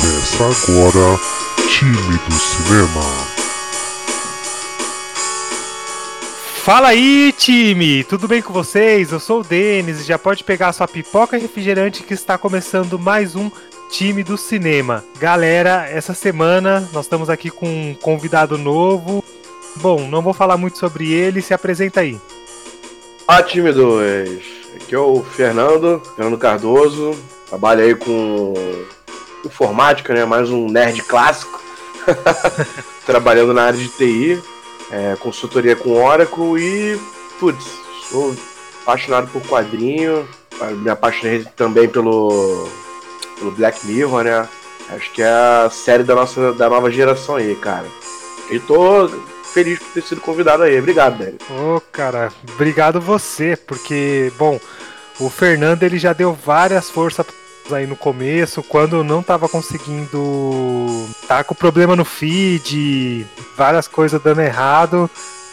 Começa agora Time do Cinema. Fala aí, time! Tudo bem com vocês? Eu sou o Denis e já pode pegar sua pipoca e refrigerante que está começando mais um Time do Cinema. Galera, essa semana nós estamos aqui com um convidado novo. Bom, não vou falar muito sobre ele, se apresenta aí. Olá, time 2. Aqui é o Fernando, Fernando Cardoso. Trabalho aí com informática, né? Mais um nerd clássico. Trabalhando na área de TI, é, consultoria com Oracle e, putz, sou apaixonado por quadrinho. Me apaixonei também pelo, pelo Black Mirror, né? Acho que é a série da nossa da nova geração aí, cara. E tô feliz por ter sido convidado aí. Obrigado, velho. Ô, oh, cara, obrigado você, porque, bom, o Fernando ele já deu várias forças aí no começo, quando não tava conseguindo. tá com problema no feed, várias coisas dando errado.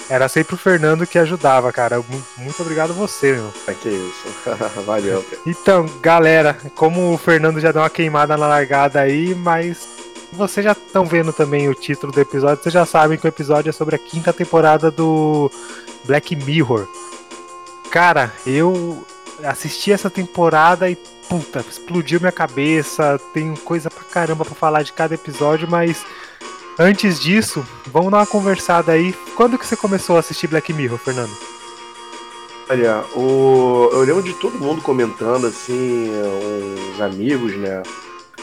Era sempre o Fernando que ajudava, cara. Muito obrigado você, meu. É que isso. Valeu. Então, galera, como o Fernando já deu uma queimada na largada aí, mas vocês já estão vendo também o título do episódio, vocês já sabem que o episódio é sobre a quinta temporada do Black Mirror. Cara, eu assisti essa temporada e puta, explodiu minha cabeça. Tem coisa pra caramba pra falar de cada episódio, mas antes disso, vamos dar uma conversada aí. Quando que você começou a assistir Black Mirror, Fernando? Olha, o... eu lembro de todo mundo comentando, assim, uns amigos, né?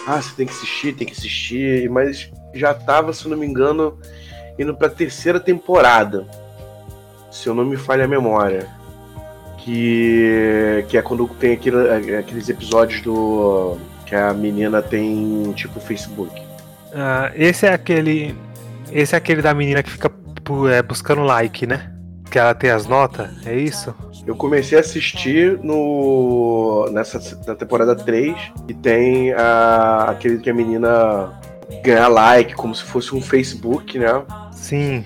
Ah, você tem que assistir, tem que assistir, mas já tava, se não me engano, indo pra terceira temporada. Se eu não me falha a memória que, que é quando tem aquele, é, aqueles episódios do. que a menina tem tipo Facebook. Ah, esse é aquele. Esse é aquele da menina que fica é, buscando like, né? Que ela tem as notas, é isso? Eu comecei a assistir no nessa na temporada 3 e tem a, aquele que a menina ganha like, como se fosse um Facebook, né? Sim.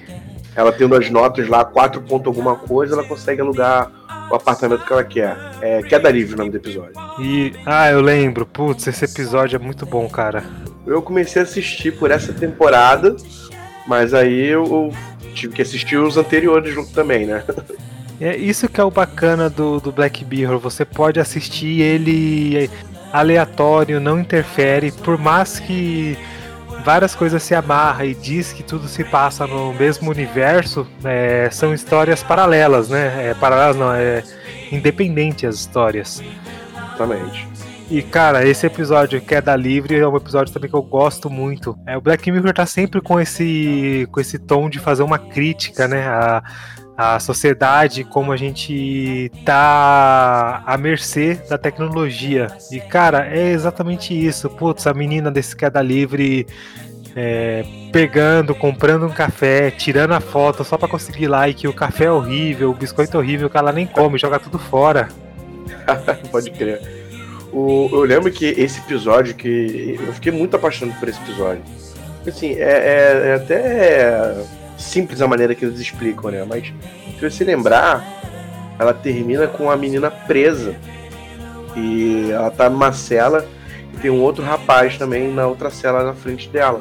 Ela tendo as notas lá, 4 ponto alguma coisa, ela consegue alugar o apartamento que ela quer. É Queda Livre o nome do episódio. E. Ah, eu lembro. Putz, esse episódio é muito bom, cara. Eu comecei a assistir por essa temporada, mas aí eu tive que assistir os anteriores junto também, né? É isso que é o bacana do, do Black Mirror. Você pode assistir ele aleatório, não interfere, por mais que várias coisas se amarram e diz que tudo se passa no mesmo universo, é, são histórias paralelas, né? É, paralelas não, é independente as histórias. Exatamente. E cara, esse episódio Queda Livre é um episódio também que eu gosto muito. É, o Black Mirror tá sempre com esse, com esse tom de fazer uma crítica, né? A, a sociedade, como a gente tá à mercê da tecnologia. E, cara, é exatamente isso. Putz, a menina desse queda livre é, pegando, comprando um café, tirando a foto só para conseguir like. O café é horrível, o biscoito é horrível, que ela nem come, joga tudo fora. Pode crer. O, eu lembro que esse episódio, que eu fiquei muito apaixonado por esse episódio. Assim, é, é, é até simples a maneira que eles explicam, né? Mas se você lembrar, ela termina com a menina presa. E ela tá numa cela e tem um outro rapaz também na outra cela na frente dela.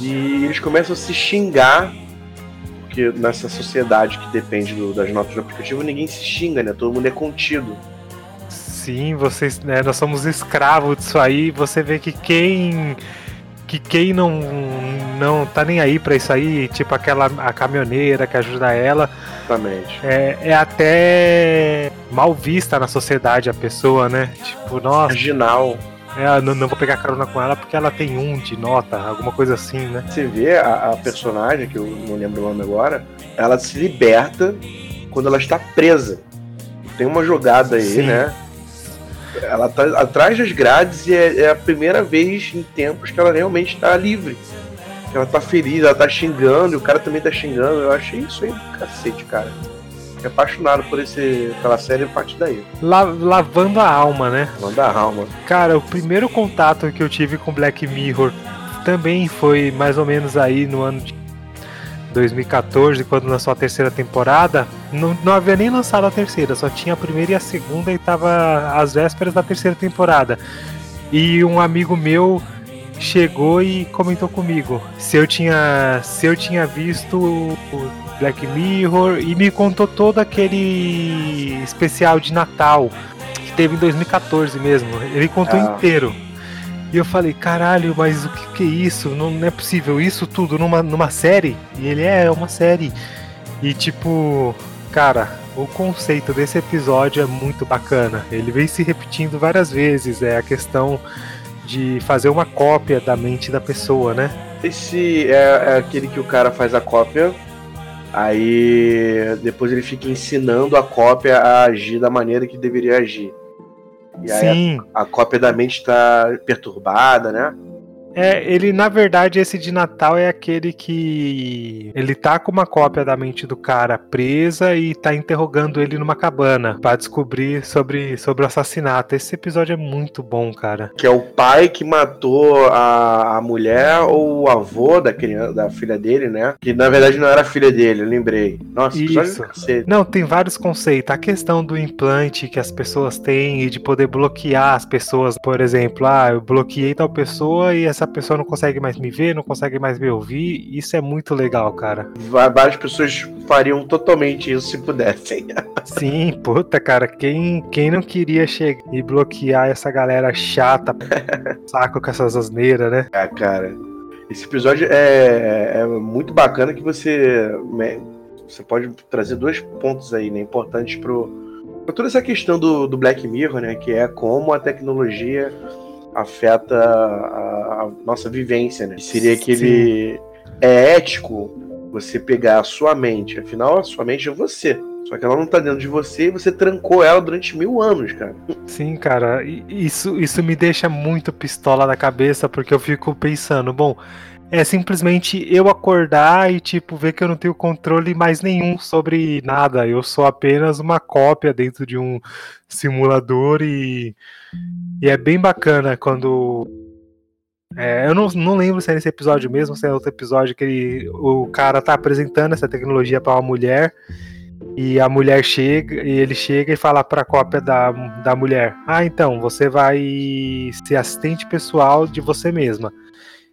E eles começam a se xingar, porque nessa sociedade que depende do, das notas do aplicativo, ninguém se xinga, né? Todo mundo é contido. Sim, vocês, né, nós somos escravos disso aí. Você vê que quem que quem não não tá nem aí para isso aí, tipo aquela a caminhoneira que ajuda ela, Exatamente. É, é até mal vista na sociedade a pessoa, né? Tipo, nossa. Marginal. É, não, não vou pegar carona com ela porque ela tem um de nota, alguma coisa assim, né? Você vê a, a personagem, que eu não lembro o nome agora, ela se liberta quando ela está presa. Tem uma jogada aí, Sim. né? Ela tá atrás das grades e é, é, a primeira vez em tempos que ela realmente está livre. Ela tá feliz, ela tá xingando, e o cara também tá xingando. Eu achei isso aí do cacete, cara. Fiquei apaixonado por esse, pela série a partir daí. La, lavando a alma, né? Lavando a alma. Cara, o primeiro contato que eu tive com Black Mirror também foi mais ou menos aí no ano de 2014, quando lançou a terceira temporada, não, não havia nem lançado a terceira, só tinha a primeira e a segunda e tava às vésperas da terceira temporada. E um amigo meu chegou e comentou comigo se eu tinha se eu tinha visto o Black Mirror e me contou todo aquele especial de Natal que teve em 2014 mesmo. Ele contou Ah. inteiro. E eu falei, caralho, mas o que, que é isso? Não, não é possível isso tudo numa, numa série? E ele é, é uma série. E tipo, cara, o conceito desse episódio é muito bacana. Ele vem se repetindo várias vezes. É a questão de fazer uma cópia da mente da pessoa, né? Esse é, é aquele que o cara faz a cópia, aí depois ele fica ensinando a cópia a agir da maneira que deveria agir. E aí Sim. a, a cópia da mente está perturbada, né? É, ele, na verdade, esse de Natal é aquele que ele tá com uma cópia da mente do cara presa e tá interrogando ele numa cabana pra descobrir sobre, sobre o assassinato. Esse episódio é muito bom, cara. Que é o pai que matou a, a mulher ou o avô da, criança, da filha dele, né? Que na verdade não era filha dele, eu lembrei. Nossa, Isso. Não, tem vários conceitos. A questão do implante que as pessoas têm e de poder bloquear as pessoas. Por exemplo, ah, eu bloqueei tal pessoa e essa pessoa não consegue mais me ver, não consegue mais me ouvir. Isso é muito legal, cara. Várias pessoas fariam totalmente isso se pudessem. Sim, puta, cara, quem, quem não queria chegar e bloquear essa galera chata, saco com essas asneiras, né? Ah, cara. Esse episódio é, é muito bacana que você né, você pode trazer dois pontos aí, né, importantes pro toda essa questão do, do Black Mirror, né, que é como a tecnologia afeta a, a nossa vivência, né? Seria aquele é ético você pegar a sua mente, afinal a sua mente é você. Só que ela não tá dentro de você e você trancou ela durante mil anos, cara. Sim, cara, isso, isso me deixa muito pistola na cabeça, porque eu fico pensando, bom, é simplesmente eu acordar e, tipo, ver que eu não tenho controle mais nenhum sobre nada. Eu sou apenas uma cópia dentro de um simulador e, e é bem bacana quando. É, eu não, não lembro se é nesse episódio mesmo, se é outro episódio que ele, o cara tá apresentando essa tecnologia pra uma mulher e a mulher chega, e ele chega e fala pra cópia da, da mulher: Ah, então, você vai ser assistente pessoal de você mesma.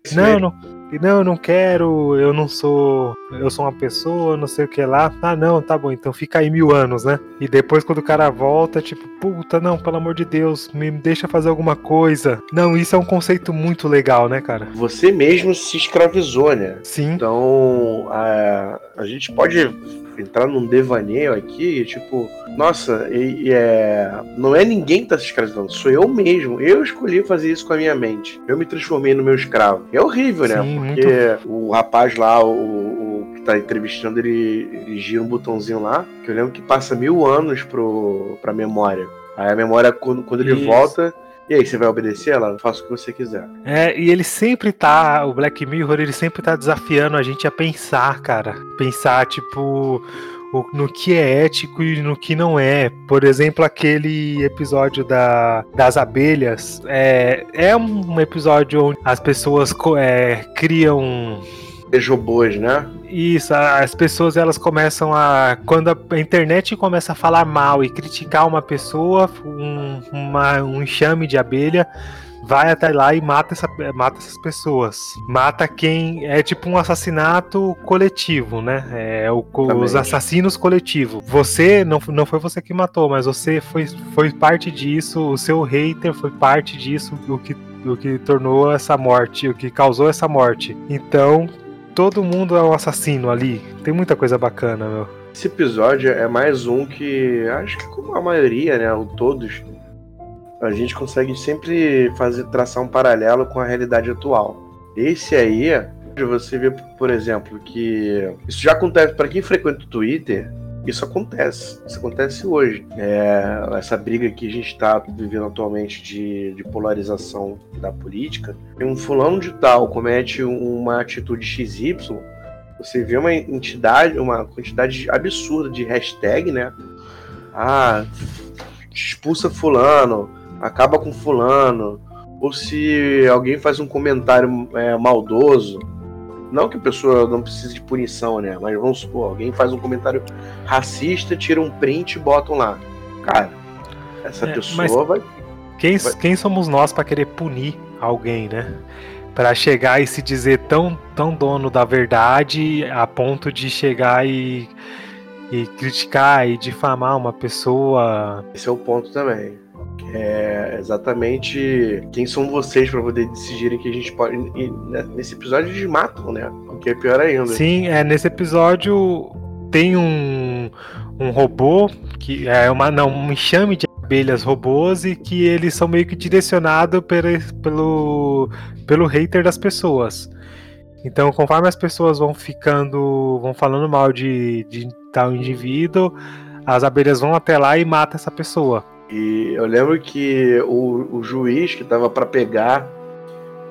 Isso Não, não, não, eu não quero, eu não sou. Eu sou uma pessoa, não sei o que lá. Ah, não, tá bom, então fica aí mil anos, né? E depois, quando o cara volta, tipo, puta, não, pelo amor de Deus, me deixa fazer alguma coisa. Não, isso é um conceito muito legal, né, cara? Você mesmo se escravizou, né? Sim, Então, a, a gente pode entrar num devaneio aqui, tipo, nossa, e, e é, não é ninguém que tá se escravizando, sou eu mesmo. Eu escolhi fazer isso com a minha mente. Eu me transformei no meu escravo. É horrível, né? Sim, Porque o rapaz lá, o, o que tá entrevistando, ele, ele gira um botãozinho lá, que eu lembro que passa mil anos pro, pra memória. Aí a memória, quando, quando ele Isso. volta, e aí, você vai obedecer ela? Faça o que você quiser. É, e ele sempre tá, o Black Mirror, ele sempre tá desafiando a gente a pensar, cara. Pensar, tipo, o- no que é ético e no que não é. Por exemplo, aquele episódio da, das abelhas. É, é um episódio onde as pessoas é, criam. Beijo boas, né? Isso, as pessoas elas começam a. Quando a internet começa a falar mal e criticar uma pessoa, um, uma- um enxame de abelha vai até lá e mata, essa, mata essas pessoas. Mata quem. É tipo um assassinato coletivo, né? É o, co- os assassinos coletivos. Você, não, não foi você que matou, mas você foi, foi parte disso, o seu hater foi parte disso, o que, o que tornou essa morte, o que causou essa morte. Então, todo mundo é um assassino ali. Tem muita coisa bacana, meu. Esse episódio é mais um que acho que como a maioria, né, ou todos, a gente consegue sempre fazer traçar um paralelo com a realidade atual. Esse aí, você vê, por exemplo, que isso já acontece para quem frequenta o Twitter. Isso acontece, isso acontece hoje. É, essa briga que a gente está vivendo atualmente de, de polarização da política. Um fulano de tal comete uma atitude XY, você vê uma entidade, uma quantidade absurda de hashtag, né? Ah, expulsa fulano, acaba com fulano. Ou se alguém faz um comentário é, maldoso, não que a pessoa não precise de punição, né? Mas vamos supor, alguém faz um comentário racista, tira um print e botam lá. Cara, essa É, pessoa vai. Quem, Vai- quem somos nós pra querer punir alguém, né? para chegar e se dizer tão, tão dono da verdade a ponto de chegar e, e criticar e difamar uma pessoa. Esse é o ponto também. É exatamente quem são vocês para poder decidirem que a gente pode. E nesse episódio eles matam, né? O que é pior ainda. Sim, é, nesse episódio tem um, um robô que é uma não, um enxame de abelhas robôs e que eles são meio que direcionados pelo, pelo, pelo hater das pessoas. Então, conforme as pessoas vão ficando, vão falando mal de, de tal indivíduo, as abelhas vão até lá e matam essa pessoa. E eu lembro que o, o juiz que tava para pegar,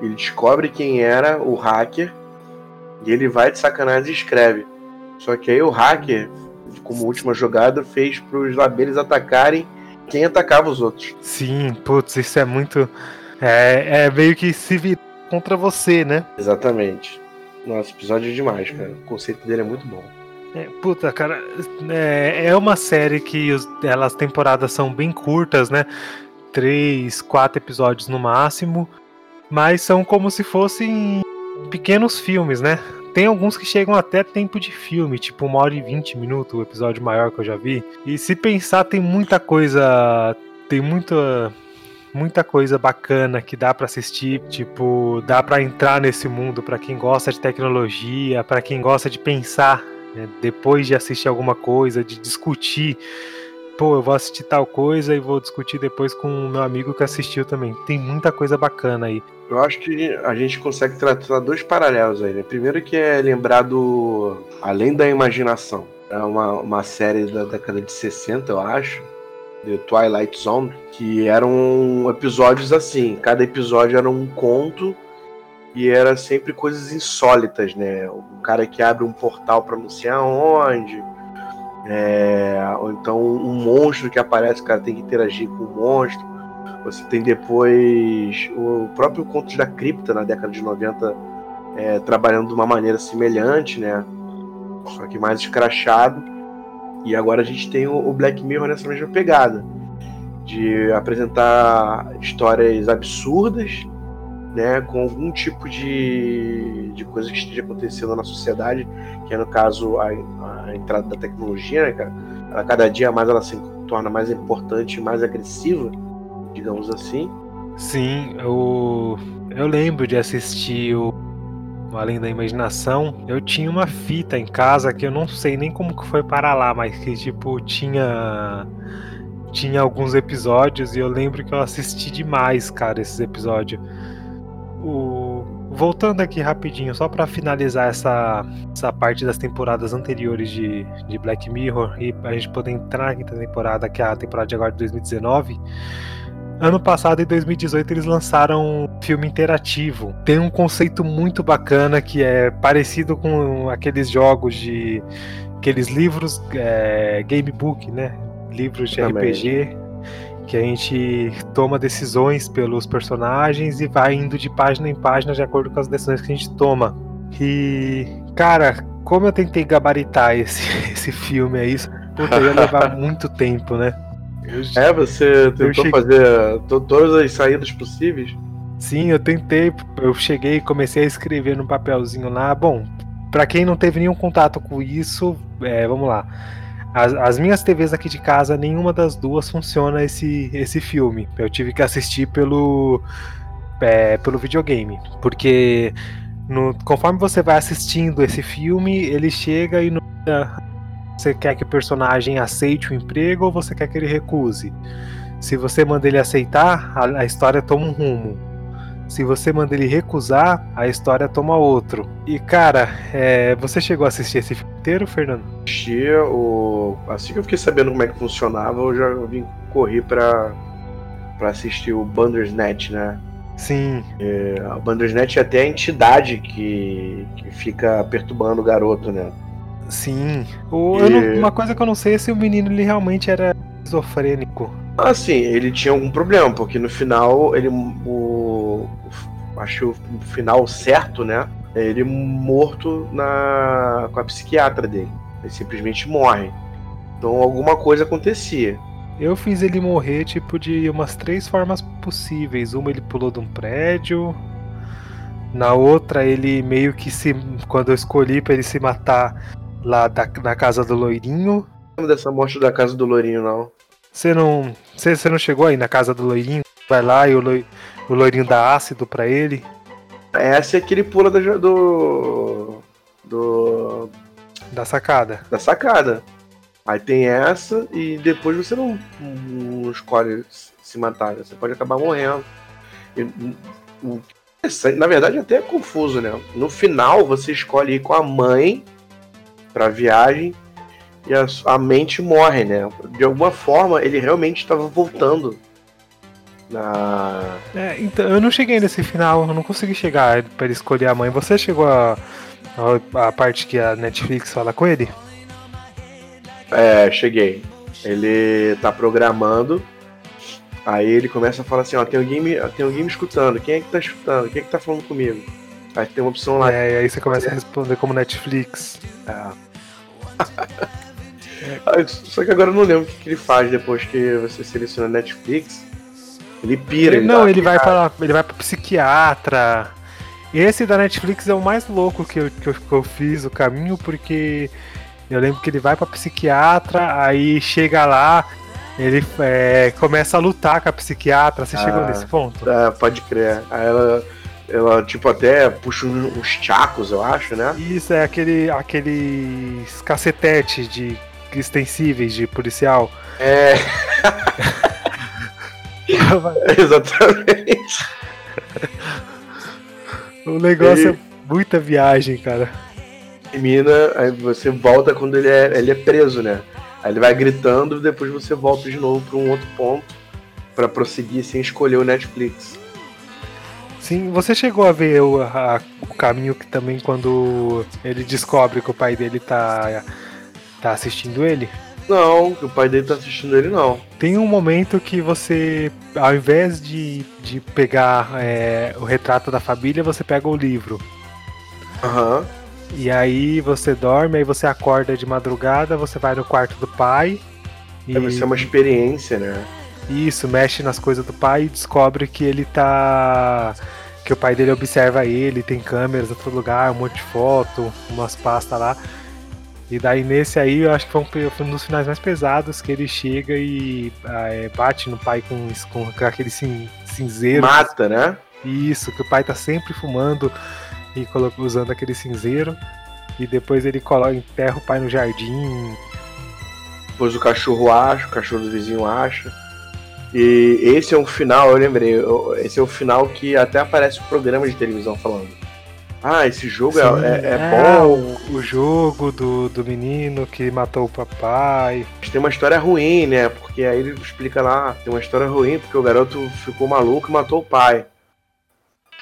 ele descobre quem era o hacker e ele vai de sacanagem e escreve. Só que aí o hacker, como última jogada, fez para os atacarem quem atacava os outros. Sim, putz, isso é muito. É, é meio que se vir contra você, né? Exatamente. Nossa, episódio é demais, cara. O conceito dele é muito bom. É, puta, cara, é, é uma série que os, elas temporadas são bem curtas, né? Três, quatro episódios no máximo, mas são como se fossem pequenos filmes, né? Tem alguns que chegam até tempo de filme, tipo uma hora e vinte minutos, o episódio maior que eu já vi. E se pensar, tem muita coisa. Tem muita. Muita coisa bacana que dá para assistir, tipo, dá para entrar nesse mundo para quem gosta de tecnologia, para quem gosta de pensar né, depois de assistir alguma coisa, de discutir pô, eu vou assistir tal coisa e vou discutir depois com o meu amigo que assistiu também. Tem muita coisa bacana aí. Eu acho que a gente consegue tratar dois paralelos aí, né? Primeiro que é lembrar do Além da Imaginação. É uma, uma série da década de 60, eu acho, The Twilight Zone, que eram episódios assim. Cada episódio era um conto e era sempre coisas insólitas, né? O cara que abre um portal para não sei aonde, é, ou então um monstro que aparece, o cara tem que interagir com o monstro. Você tem depois o próprio Contos da Cripta na década de 90 é, trabalhando de uma maneira semelhante, né? Só que mais escrachado. E agora a gente tem o Black Mirror nessa mesma pegada. De apresentar histórias absurdas né, com algum tipo de, de coisa que esteja acontecendo na sociedade, que é no caso a, a entrada da tecnologia, né, cara? Ela, cada dia mais ela se torna mais importante mais agressiva, digamos assim. Sim, eu, eu lembro de assistir o Além da Imaginação. Eu tinha uma fita em casa que eu não sei nem como que foi para lá, mas que tipo tinha tinha alguns episódios e eu lembro que eu assisti demais, cara, esses episódios. Voltando aqui rapidinho, só para finalizar essa, essa parte das temporadas anteriores de, de Black Mirror e a gente poder entrar na temporada, que é a temporada de agora de 2019. Ano passado, em 2018, eles lançaram um filme interativo. Tem um conceito muito bacana que é parecido com aqueles jogos de. aqueles livros, é, gamebook, né? Livros de Também. RPG que a gente toma decisões pelos personagens e vai indo de página em página de acordo com as decisões que a gente toma. E, cara, como eu tentei gabaritar esse, esse filme aí, puta, ia levar muito tempo, né? Eu, é, você tentou cheguei... fazer todas as saídas possíveis? Sim, eu tentei, eu cheguei e comecei a escrever no papelzinho lá. Bom, para quem não teve nenhum contato com isso, é, vamos lá. As, as, minhas TVs aqui de casa, nenhuma das duas funciona esse, esse filme. Eu tive que assistir pelo, é, pelo videogame. Porque no, conforme você vai assistindo esse filme, ele chega e no, você quer que o personagem aceite o emprego ou você quer que ele recuse. Se você manda ele aceitar, a, a história toma um rumo se você manda ele recusar, a história toma outro. E cara, é, você chegou a assistir esse filme inteiro, Fernando? Assisti o. Assim que eu fiquei sabendo como é que funcionava, eu já vim correr pra, pra assistir o Bandersnatch, né? Sim. É, o Bandersnatch é até a entidade que, que fica perturbando o garoto, né? Sim. O, e... não, uma coisa que eu não sei é se o menino ele realmente era esquizofrênico. Ah, sim, ele tinha algum problema, porque no final ele. O, acho o final certo, né? É ele morto na, com a psiquiatra dele. Ele simplesmente morre. Então alguma coisa acontecia. Eu fiz ele morrer, tipo, de umas três formas possíveis. Uma ele pulou de um prédio. Na outra, ele meio que se. Quando eu escolhi pra ele se matar lá da, na casa do loirinho. Não dessa morte da casa do Lourinho, não. Você não. Você, não chegou aí na casa do loirinho? Vai lá e o, loi, o loirinho dá ácido pra ele. Essa é aquele pula da, ja- do. do. Da sacada. da sacada. Aí tem essa e depois você não, não escolhe se matar, né? você pode acabar morrendo. E, o- essa- na verdade até é confuso, né? No final você escolhe ir com a mãe pra viagem e a, a mente morre, né? De alguma forma ele realmente estava voltando na É, então, eu não cheguei nesse final, eu não consegui chegar pra ele escolher a mãe. Você chegou a, a, a parte que a Netflix fala com ele? É, cheguei. Ele tá programando. Aí ele começa a falar assim, ó, tem alguém me, tem alguém me escutando. Quem é que tá escutando? Quem é que tá falando comigo? Aí tem uma opção lá. É, e aí você começa a responder como Netflix. Ah, Só que agora eu não lembro o que ele faz depois que você seleciona Netflix. Ele pira. Ele- não, ele vai para ele vai para psiquiatra. Esse da Netflix é o mais louco que eu, que eu, que eu fiz o caminho, porque eu lembro que ele vai pra psiquiatra, aí chega lá, ele é, começa a lutar com a psiquiatra. Você chegou Ah. nesse ponto? Ah, pode crer. Aí ela, ela, tipo, até puxa uns tchacos, eu acho, né? Isso é aquele aqueles cacetete de extensíveis de policial. É, exatamente. o negócio Ele- é muita viagem, cara. termina, aí você volta quando ele é, ele é preso, né? Aí ele vai gritando e depois você volta de novo para um outro ponto para prosseguir sem escolher o Netflix. Sim, você chegou a ver o, a- o caminho que também quando ele descobre que o pai dele tá, tá assistindo ele? Não, que o pai dele tá assistindo ele não. Tem um momento que você, ao invés de, de pegar é, o retrato da família, você pega o livro. Aham. E aí você dorme, aí você acorda de madrugada, você vai no quarto do pai. E Deve ser uma experiência, né? Isso, mexe nas coisas do pai e descobre que ele tá. Que o pai dele observa ele, tem câmeras em todo lugar, um monte de foto, umas pastas lá. E daí nesse aí eu acho que foi um, foi um dos finais mais pesados que ele chega e ah, é, bate no pai com, com aquele cin- cinzeiro. Mata, né? Isso, que o pai tá sempre fumando e colo- usando aquele cinzeiro. E depois ele coloca, enterra o pai no jardim. Depois o cachorro acha, o cachorro do vizinho acha. E esse é um final, eu lembrei, esse é o final que até aparece o programa de televisão falando. Ah, esse jogo é, Sim, é- é é, bom, O, jogo do, do menino que matou o papai. tem uma história ruim, né? Porque aí ele explica lá, tem uma história ruim porque o garoto ficou maluco e matou o pai.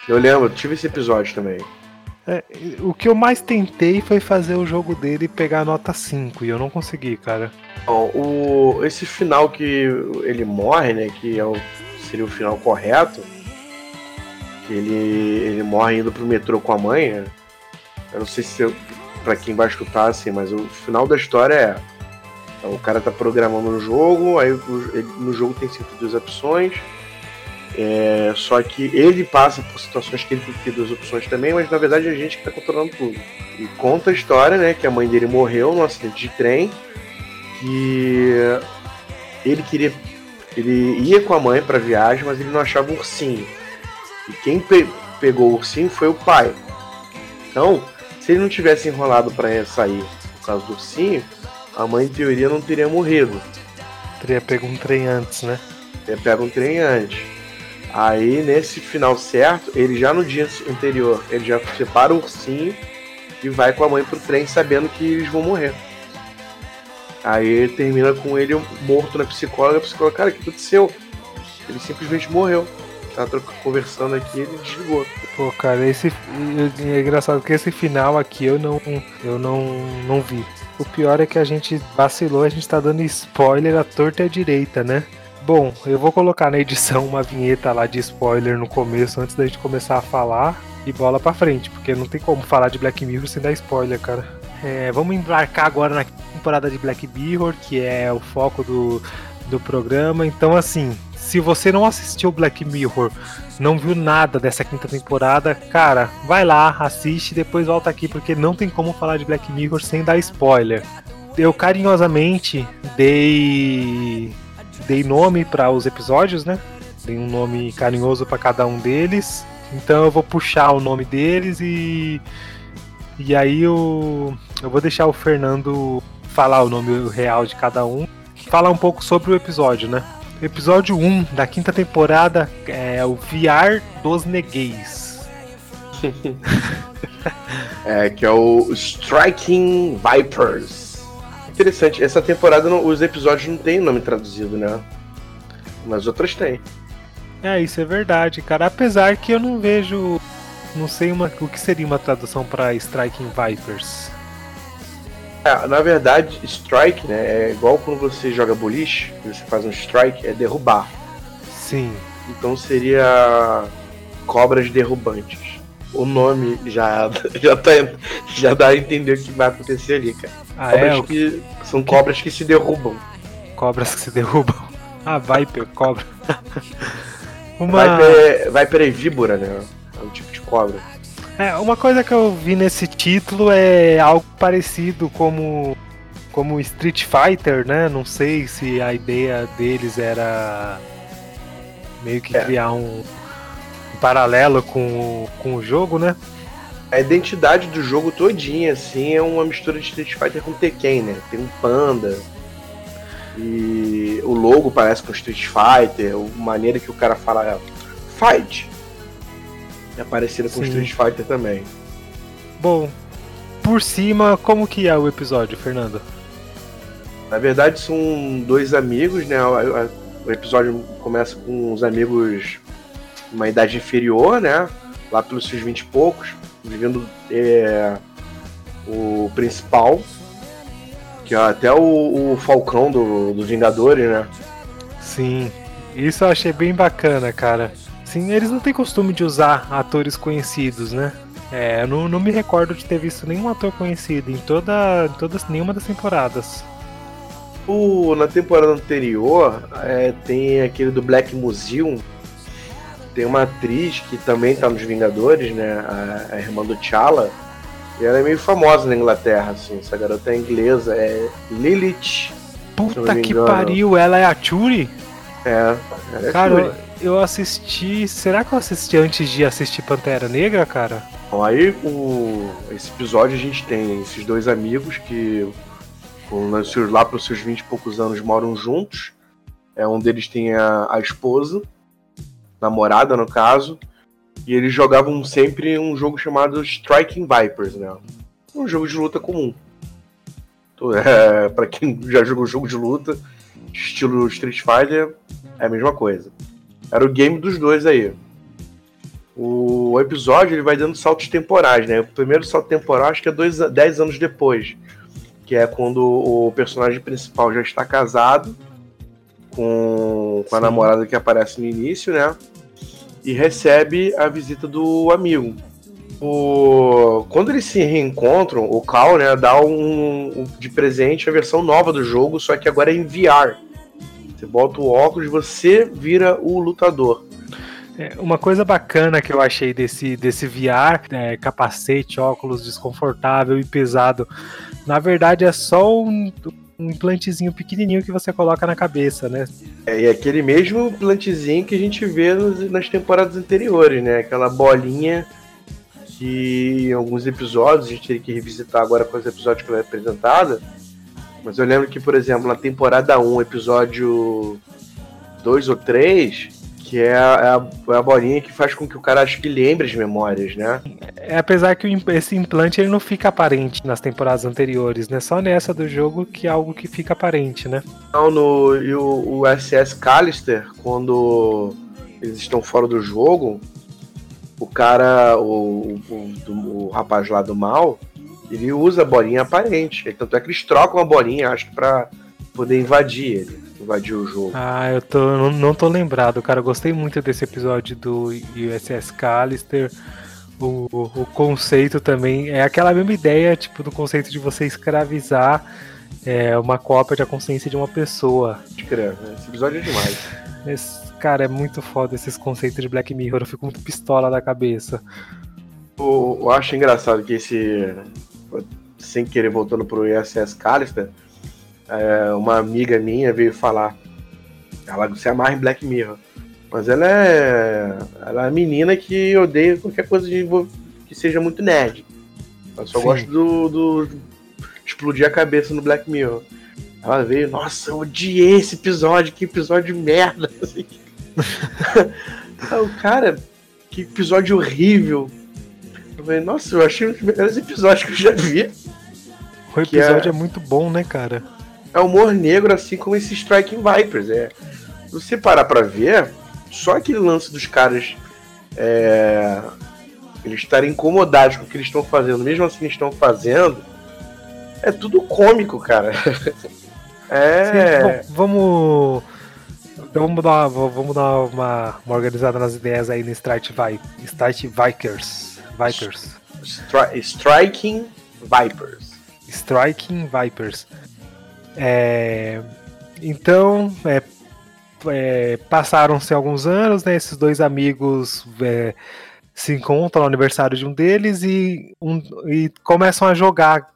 Eu lembro, eu tive esse episódio também. É, o que eu mais tentei foi fazer o jogo dele pegar nota 5 e eu não consegui, cara. Bom, o, esse final que ele morre, né? Que é o, seria o final correto. Ele, ele morre indo pro metrô com a mãe. né? Eu não sei se eu, pra quem vai escutar assim, mas o final da história é. então, o cara tá programando um jogo, aí ele- no jogo tem sempre duas opções. é, só que ele passa por situações que ele tem que ter duas opções também, mas na verdade é a gente que tá controlando tudo. E conta a história, né? Que a mãe dele morreu num acidente de trem que ele queria. Ele ia com a mãe pra viagem, mas ele não achava o ursinho. E quem pe- pegou o ursinho foi o pai. Então, se ele não tivesse enrolado pra sair por causa do ursinho, a mãe em teoria não teria morrido. Teria pego um trem antes, né? Ele pega um trem antes. Aí, nesse final certo, ele já no dia anterior, ele já separa o ursinho e vai com a mãe pro trem sabendo que eles vão morrer. Aí termina com ele morto na psicóloga, a psicóloga, cara, o que aconteceu? Ele simplesmente morreu. Tava troca- conversando aqui ele desligou. Pô, cara, esse é engraçado que esse final aqui eu não eu não não vi. O pior é que a gente vacilou, a gente tá dando spoiler à torta e à direita, né? Bom, eu vou colocar na edição uma vinheta lá de spoiler no começo antes da gente começar a falar e bola pra frente, porque não tem como falar de Black Mirror sem dar spoiler, cara. É, vamos embarcar agora na temporada de Black Mirror, que é o foco do, do programa. Então, assim, se você não assistiu Black Mirror, não viu nada dessa quinta temporada, cara, vai lá, assiste e depois volta aqui, porque não tem como falar de Black Mirror sem dar spoiler. Eu carinhosamente dei dei nome para os episódios, né? Dei um nome carinhoso para cada um deles. Então eu vou puxar o nome deles e e aí eu, eu vou deixar o Fernando falar o nome real de cada um, falar um pouco sobre o episódio, né? Episódio 1 da quinta temporada é o VR dos Negueis. é, que é o Striking Vipers. Interessante, essa temporada os episódios não tem nome traduzido, né? Mas outras têm. É, isso é verdade, cara. Apesar que eu não vejo. Não sei uma, o que seria uma tradução para Striking Vipers. É, na verdade, strike, né, é igual quando você joga boliche, você faz um strike, é derrubar. Sim. Então seria cobras derrubantes. O nome já, já, tá, já dá a entender o que vai acontecer ali, cara. Ah, cobras é? que, são cobras que se derrubam. Cobras que se derrubam. Ah, Viper, cobra. Uma... Viper, Viper é víbora, né? É um tipo de cobra. É, uma coisa que eu vi nesse título é algo parecido como como Street Fighter, né? Não sei se a ideia deles era meio que é. criar um, um, paralelo com, com o jogo, né? A identidade do jogo todinha, assim, é uma mistura de Street Fighter com Tekken, né? Tem um panda. E o logo parece com Street Fighter, a maneira que o cara fala é Fight. É parecida com Sim. Street Fighter também. Bom, por cima, como que é o episódio, Fernando? Na verdade, são dois amigos, né? O episódio começa com os amigos uma idade inferior, né? Lá pelos seus vinte e poucos, vivendo é, o principal, que é até o, o Falcão do, do Vingadores, né? Sim, isso eu achei bem bacana, cara. Sim, eles não têm costume de usar atores conhecidos, né? É, eu não, não me recordo de ter visto nenhum ator conhecido em toda, em todas, nenhuma das temporadas. O, na temporada anterior, é, tem aquele do Black Museum. Tem uma atriz que também tá nos Vingadores, né? A, a irmã do T'Challa. E ela é meio famosa na Inglaterra, assim. Essa garota é inglesa, é Lilith. Puta que pariu, ela é a Churi? É, é Cara, eu assisti. Será que eu assisti antes de assistir Pantera Negra, cara? Bom, aí o, esse episódio a gente tem esses dois amigos que lá para os seus 20 e poucos anos moram juntos. É, um deles tem a, a esposa, namorada no caso, e eles jogavam sempre um jogo chamado Striking Vipers, né? Um jogo de luta comum. Então, é, para quem já jogou jogo de luta, estilo Street Fighter, é a mesma coisa. Era o game dos dois aí. O episódio ele vai dando saltos temporais, né? O primeiro salto temporal acho que é dois, dez anos depois. Que é quando o personagem principal já está casado com, com a namorada que aparece no início, né? E recebe a visita do amigo. O... Quando eles se reencontram, o Cal né, dá um, um, de presente a versão nova do jogo, só que agora é em VR. Você bota o óculos, você vira o lutador. É, uma coisa bacana que eu achei desse, desse VR, é, capacete, óculos desconfortável e pesado, na verdade é só um, um implantezinho pequenininho que você coloca na cabeça, né? É, e aquele mesmo implantezinho que a gente vê nos, nas temporadas anteriores, né? Aquela bolinha que em alguns episódios, a gente teria que revisitar agora com os episódios que ela é apresentada, mas eu lembro que, por exemplo, na temporada 1, episódio 2 ou 3, que é a, é a, bolinha que faz com que o cara acho que lembre as memórias, né? É, apesar que esse implante ele não fica aparente nas temporadas anteriores, né? Só nessa do jogo que é algo que fica aparente, né? Não, no, e o, o SS Callister, quando eles estão fora do jogo, o cara, o, o, o, o rapaz lá do mal, ele usa a bolinha aparente. Tanto é que eles trocam a bolinha, acho que pra poder invadir ele. Invadir o jogo. Ah, eu tô, não, não tô lembrado, cara. Eu gostei muito desse episódio do USS Callister. O, o, conceito também é aquela mesma ideia, tipo, do conceito de você escravizar é, uma cópia da consciência de uma pessoa. Esse episódio é demais. cara, é muito foda esses conceitos de Black Mirror. Eu fico muito pistola da cabeça. Eu, eu acho engraçado que esse. Sem querer, voltando pro ISS Callister, é, uma amiga minha veio falar. Ela se amarra em Black Mirror. Mas ela é. Ela é uma menina que odeia qualquer coisa de, que seja muito nerd. Eu só Sim. gosto do, do. explodir a cabeça no Black Mirror. Ela veio, nossa, eu odiei esse episódio, que episódio de merda. Assim. O cara, que episódio horrível. Falei, nossa, eu achei um dos melhores episódios que eu já vi. O Que é- episódio é... muito bom, né, cara? É humor negro, assim como esse Striking Vipers. É. Se você parar pra ver, só aquele lance dos caras. É, eles estarem incomodados com o que eles estão fazendo, mesmo assim eles estão fazendo. É tudo cômico, cara. É. Sim, vamos. Então vamos dar, uma- vamos dar uma, uma organizada nas ideias aí no Strike, Vi, Strike Vikers. Vipers. Stri- Striking Vipers. Striking Vipers. É, então, é, é, passaram-se alguns anos, né? Esses dois amigos é, se encontram no aniversário de um deles e, um- e começam a jogar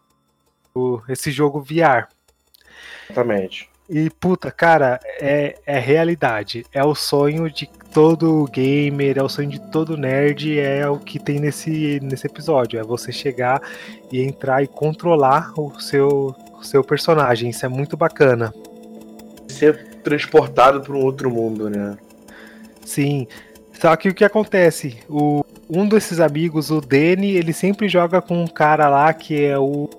o- esse jogo VR. Exatamente. E puta, cara, é, é realidade. É o sonho de todo gamer, é o sonho de todo nerd, é o que tem nesse, nesse episódio. É você chegar e entrar e controlar o seu, o seu personagem. Isso é muito bacana. Ser transportado para um outro mundo, né? Sim. Só que o que acontece? O, um desses amigos, o Danny, ele sempre joga com um cara lá que é o.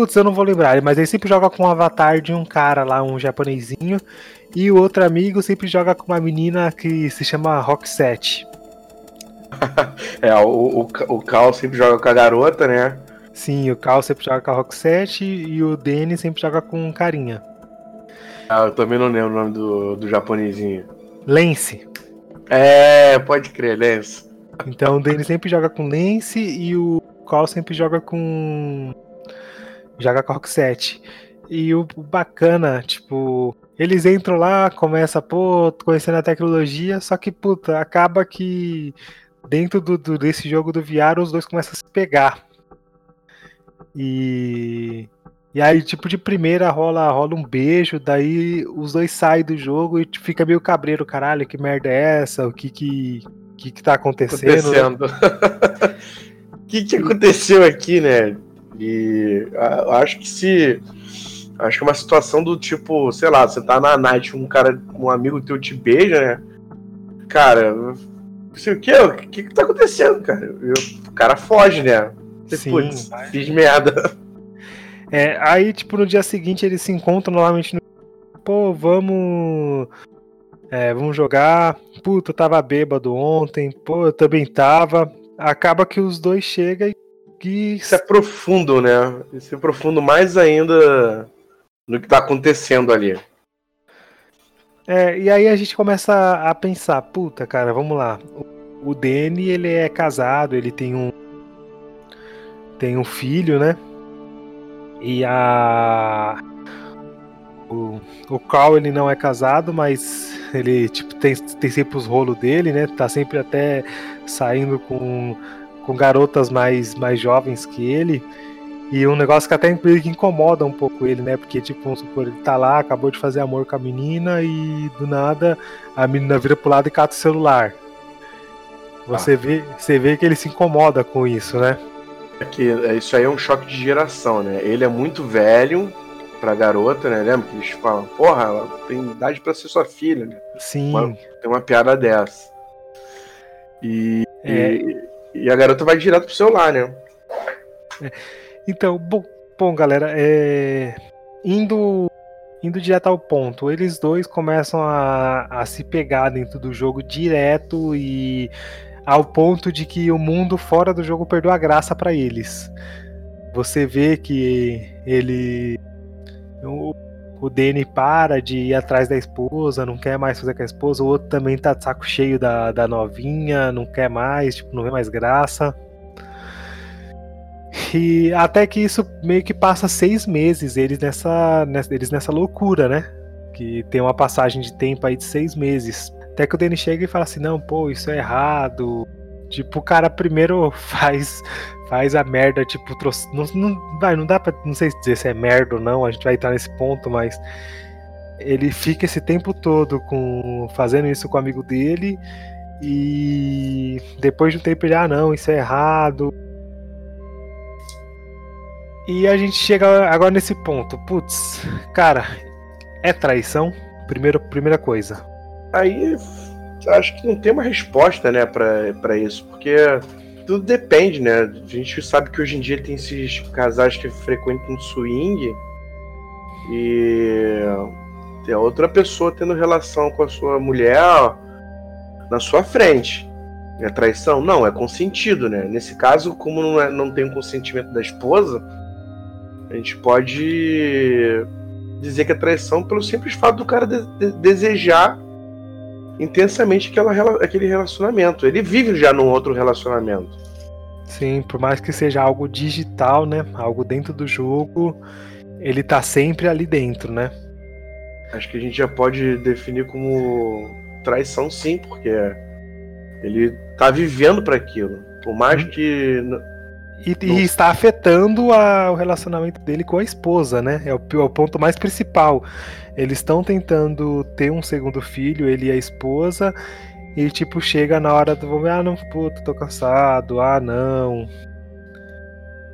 Putz, eu não vou lembrar, mas ele sempre joga com um avatar de um cara lá, um japonesinho. E o outro amigo sempre joga com uma menina que se chama Roxette. É, o, o, o Cal sempre joga com a garota, né? Sim, o Cal sempre joga com a Roxette e o Danny sempre joga com um carinha. Ah, eu também não lembro o nome do, do japonesinho. Lance. É, pode crer, Lance. Então o Danny sempre joga com Lance e o Cal sempre joga com. Joga Roxette. E o bacana, tipo, eles entram lá, começa, pô, conhecendo a tecnologia, só que, puta, acaba que dentro do, do- desse jogo do VR os dois começam a se pegar. E. E aí, tipo, de primeira rola, rola um beijo, daí os dois saem do jogo e fica meio cabreiro, caralho, que merda é essa? O que que, que, que tá acontecendo? né? O que, que aconteceu aqui, né? E eu acho que se. Acho que é uma situação do tipo, sei lá, você tá na night, um cara, um amigo teu te beija, né? Cara, sei o que? O que, que tá acontecendo, cara? Eu- o cara foge, né? Você, Sim. Putz, fiz merda. É, aí, tipo, no dia seguinte eles se encontram novamente no. Pô, vamos. É, vamos jogar. Puta, eu tava bêbado ontem. Pô, eu também tava. Acaba que os dois chegam e. e Se aprofundam, né? Se aprofundam mais ainda no que tá acontecendo ali. É, e aí a gente começa a pensar, puta, cara, vamos lá. O- O Danny, ele é casado, ele tem um tem um filho, né? E a o, o Carl, ele não é casado, mas ele tipo tem, tem sempre os rolos dele, né? Tá sempre até saindo com, com garotas mais mais jovens que ele. E um negócio que até que incomoda um pouco ele, né? Porque, tipo, vamos supor, ele tá lá, acabou de fazer amor com a menina e do nada a menina vira pro lado e cata o celular. Você, vê, você vê que ele se incomoda com isso, né? É que isso aí é um choque de geração, né? Ele é muito velho pra garota, né? Lembra que eles falam, porra, ela tem idade pra ser sua filha, né? Sim. Mano. Tem uma piada dessa. E, É. e, e a garota vai direto pro celular, né? Então, bom, bom galera, é... indo, indo direto ao ponto, eles dois começam a, a se pegar dentro do jogo direto e ao ponto de que o mundo fora do jogo perdeu a graça pra eles. Você vê que ele. O Danny para de ir atrás da esposa, não quer mais fazer com a esposa, o outro também tá de saco cheio da, da novinha, não quer mais, tipo, não vê mais graça. E até que isso meio que passa seis meses, eles nessa, nessa, eles nessa loucura, né? Que tem uma passagem de tempo aí de seis meses. Até que o Danny chega e fala assim: não, pô, isso é errado. Tipo, o cara primeiro faz faz a merda, tipo, trouxe, não, não, vai, não dá pra, não sei dizer se é merda ou não, a gente vai estar nesse ponto, mas ele fica esse tempo todo com fazendo isso com o amigo dele e depois de um tempo ele, ah não, isso é errado. E a gente chega agora nesse ponto, putz, cara, é traição? Primeiro, primeira coisa. Aí acho que não tem uma resposta, né, para isso, porque tudo depende, né? A gente sabe que hoje em dia tem esses casais que frequentam swing e tem outra pessoa tendo relação com a sua mulher na sua frente. É traição? Não, é consentido, né? Nesse caso, como não, é, não tem o consentimento da esposa, a gente pode dizer que é traição pelo simples fato do cara de, de, desejar intensamente aquela, aquele relacionamento. Ele vive já num outro relacionamento. Sim, por mais que seja algo digital, né? Algo dentro do jogo, ele tá sempre ali dentro, né? Acho que a gente já pode definir como traição sim, porque ele tá vivendo para aquilo. Por mais hum. que e, e, está afetando a, o relacionamento dele com a esposa, né? É o, é o ponto mais principal. Eles estão tentando ter um segundo filho, ele e a esposa, e tipo, chega na hora do. Ah, não, puto, tô cansado, ah, não.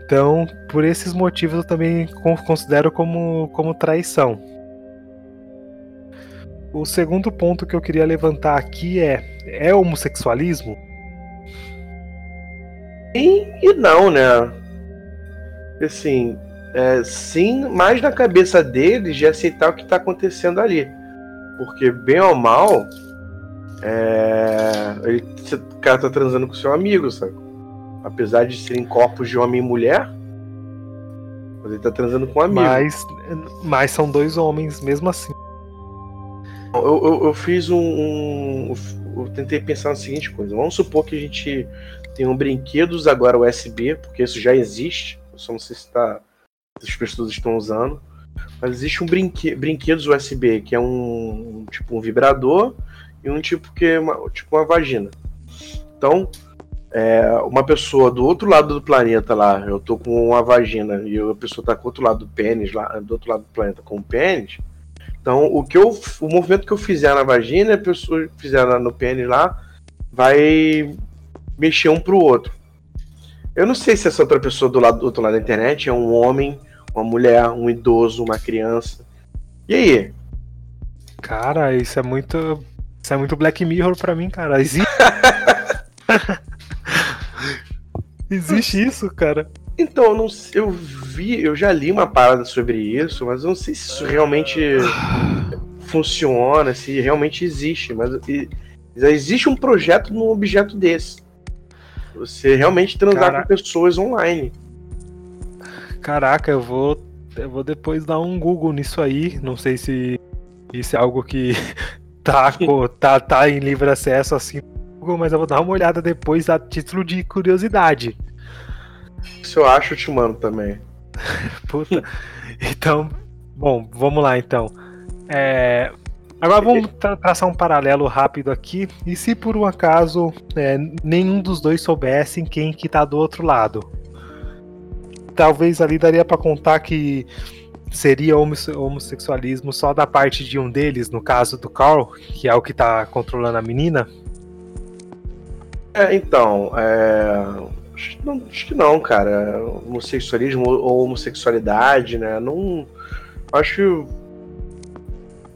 Então, por esses motivos, eu também considero como, como traição. O segundo ponto que eu queria levantar aqui é: é homossexualismo? Sim e não, né? Assim, é, sim, mais na cabeça deles de aceitar o que está acontecendo ali. Porque, bem ou mal, é, ele, o cara tá transando com seu amigo, sabe? Apesar de serem corpos de homem e mulher, mas ele tá transando com um amigo. Mas, mas são dois homens, mesmo assim. Eu, eu, eu fiz um, um, Eu tentei pensar na seguinte coisa. Vamos supor que a gente tem um brinquedos agora USB, porque isso já existe. Eu só não sei se, tá, se as pessoas estão usando. Mas existe um brinque, brinquedos USB, que é um, um tipo um vibrador e um tipo que é uma, tipo uma vagina. Então, é, uma pessoa do outro lado do planeta lá, eu tô com uma vagina e a pessoa tá com o outro lado do pênis lá, do outro lado do planeta com o pênis. Então, o que eu, o movimento que eu fizer na vagina, a pessoa fizer no pênis lá, vai mexer um pro outro. Eu não sei se essa outra pessoa do, lado, do outro lado da internet é um homem, uma mulher, um idoso, uma criança. E aí? Cara, isso é muito. Isso é muito Black Mirror pra mim, cara. Existe. Existe isso, cara. Então, eu, não, eu vi, eu já li uma parada sobre isso, mas eu não sei se isso realmente funciona, se realmente existe. Mas existe um projeto num objeto desse. Você realmente transar Caraca. com pessoas online. Caraca, eu vou, eu vou depois dar um Google nisso aí. Não sei se isso é algo que tá, tá, tá em livre acesso assim Google, mas eu vou dar uma olhada depois a título de curiosidade. Isso eu acho, eu te mando também. Puta. Então, bom, vamos lá então. É, agora vamos tra traçar um paralelo rápido aqui. E se por um acaso é, nenhum dos dois soubessem quem que tá do outro lado? Talvez ali daria para contar que seria homossexualismo só da parte de um deles, no caso do Carl, que é o que tá controlando a menina? É, então, é, não, acho que não cara. Homossexualismo ou homossexualidade, né? Não. Acho que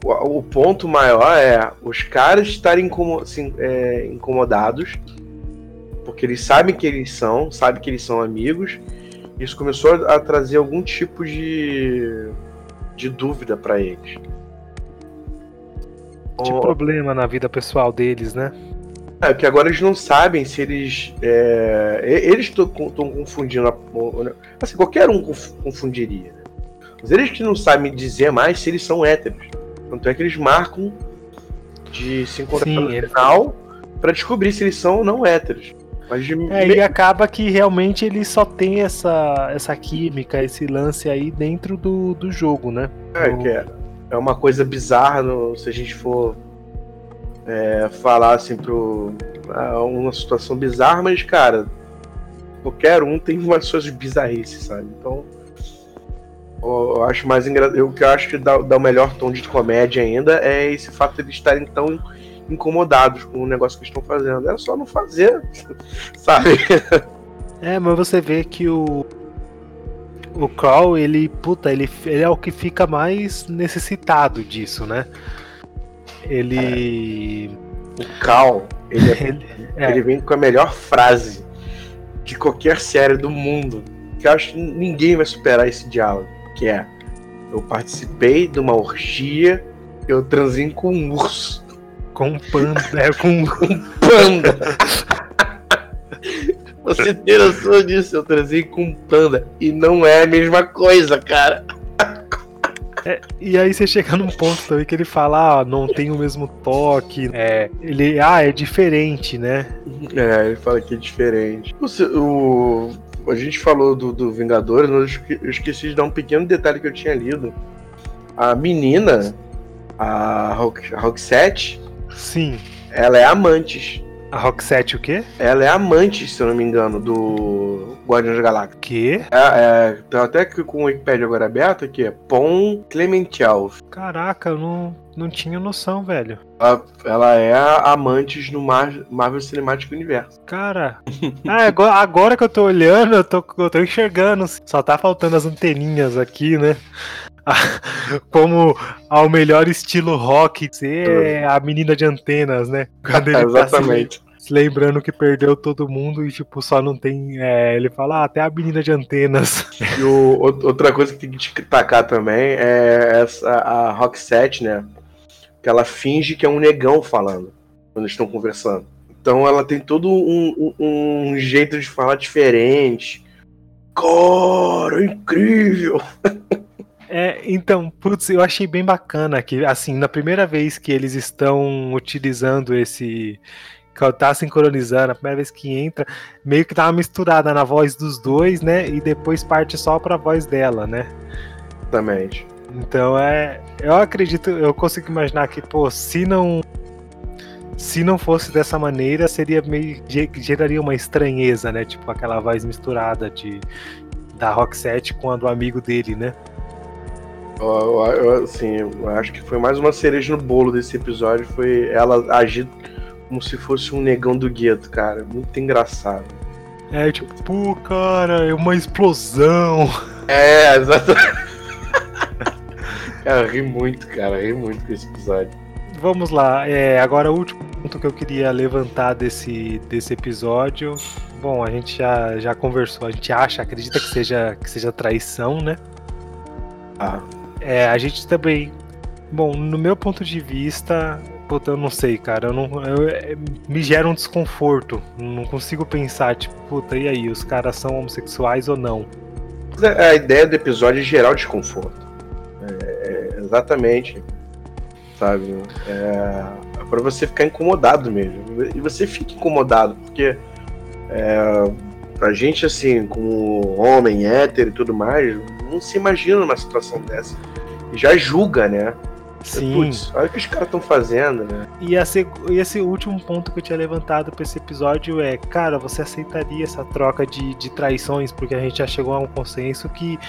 o, o ponto maior é os caras estarem assim, é, incomodados, porque eles sabem que eles são, sabem que eles são amigos. Isso começou a trazer algum tipo de, de dúvida para eles. De problema na vida pessoal deles, né? É, que agora eles não sabem se eles. É, eles estão confundindo. A, assim, qualquer um confundiria. Né? Mas eles que não sabem dizer mais se eles são héteros. Tanto é que eles marcam de se encontrar Sim, no final para descobrir se eles são ou não héteros. Mas de... é, e acaba que realmente ele só tem essa, essa química, esse lance aí dentro do, do jogo, né? É, que é. é uma coisa bizarra no, se a gente for é, falar assim pro. É uma situação bizarra, mas, cara, qualquer um tem umas suas bizarrices, sabe? Então. Eu acho mais engraçado. O que eu acho que dá, dá o melhor tom de comédia ainda é esse fato de eles estarem tão incomodados com o negócio que estão fazendo. Era só não fazer, sabe? É, mas você vê que o. O Crawl, ele, puta, ele, ele é o que fica mais necessitado disso, né? Ele. É. O Cal, ele, é, ele, é. ele vem com a melhor frase de qualquer série do mundo. Que eu acho que ninguém vai superar esse diálogo. Que é. Eu participei de uma orgia, eu transei com um urso. Com um panda, é, com um panda. Você tem noção disso? Eu transei com um panda. E não é a mesma coisa, cara. É, e aí você chega num ponto também que ele fala, ah, não tem o mesmo toque. É, ele, ah, é diferente, né? É, ele fala que é diferente. O, o a gente falou do, do Vingadores, mas eu esqueci de dar um pequeno detalhe que eu tinha lido. A menina, a, Rock, a Roxette, Sim. Ela é amantes. A Roxette o quê? Ela é amante, se eu não me engano, do Guardiões da Galáxia. Que? É, é, até que com o Wikipedia agora aberto aqui, é Pon Clemential. Caraca, eu não, não tinha noção, velho. Ela, ela é amantes no Mar Marvel Cinematic Universe. Cara, ah, agora, agora que eu tô olhando, eu tô, eu tô enxergando. Só tá faltando as anteninhas aqui, né? como ao melhor estilo rock ser a menina de antenas, né? Quando ele Exatamente. Tá se, lembrando que perdeu todo mundo e, tipo, só não tem. É, ele fala, ah, até a menina de antenas. E o, outra coisa que tem que destacar também é essa, a Roxette, né? Que ela finge que é um negão falando quando estão conversando. Então ela tem todo um, um, um jeito de falar diferente. Cara, incrível! É, então, putz, eu achei bem bacana que, assim, na primeira vez que eles estão utilizando esse. Que tá sincronizando, a primeira vez que entra, meio que uma misturada na voz dos dois, né? E depois parte só pra voz dela, né? Exatamente. Então é. Eu acredito, eu consigo imaginar que, pô, se não. Se não fosse dessa maneira, seria meio. geraria uma estranheza, né? Tipo aquela voz misturada de da Roxette com a do amigo dele, né? Eu, eu, assim, eu acho que foi mais uma cereja no bolo desse episódio. Foi ela agir como se fosse um negão do gueto, cara. Muito engraçado. É tipo, pô, cara, é uma explosão. É, exatamente. Cara, ri muito, cara, ri muito com esse episódio. Vamos lá, é, agora o último ponto que eu queria levantar desse, desse episódio. Bom, a gente já, já conversou, a gente acha, acredita que seja, que seja traição, né? Ah. É, a gente também. Bom, no meu ponto de vista, puta, eu não sei, cara. Eu não, eu, é, me gera um desconforto. Não consigo pensar, tipo, puta, e aí? Os caras são homossexuais ou não? A ideia do episódio é gerar o desconforto. É, exatamente. Sabe? É, é para você ficar incomodado mesmo. E você fica incomodado, porque é, pra gente, assim, como homem hétero e tudo mais, não se imagina numa situação dessa já julga, né? Sim. Putz, olha o que os caras estão fazendo, né? E, esse, esse último ponto que eu tinha levantado para esse episódio é, cara, você aceitaria essa troca de, de traições? Porque a gente já chegou a um consenso que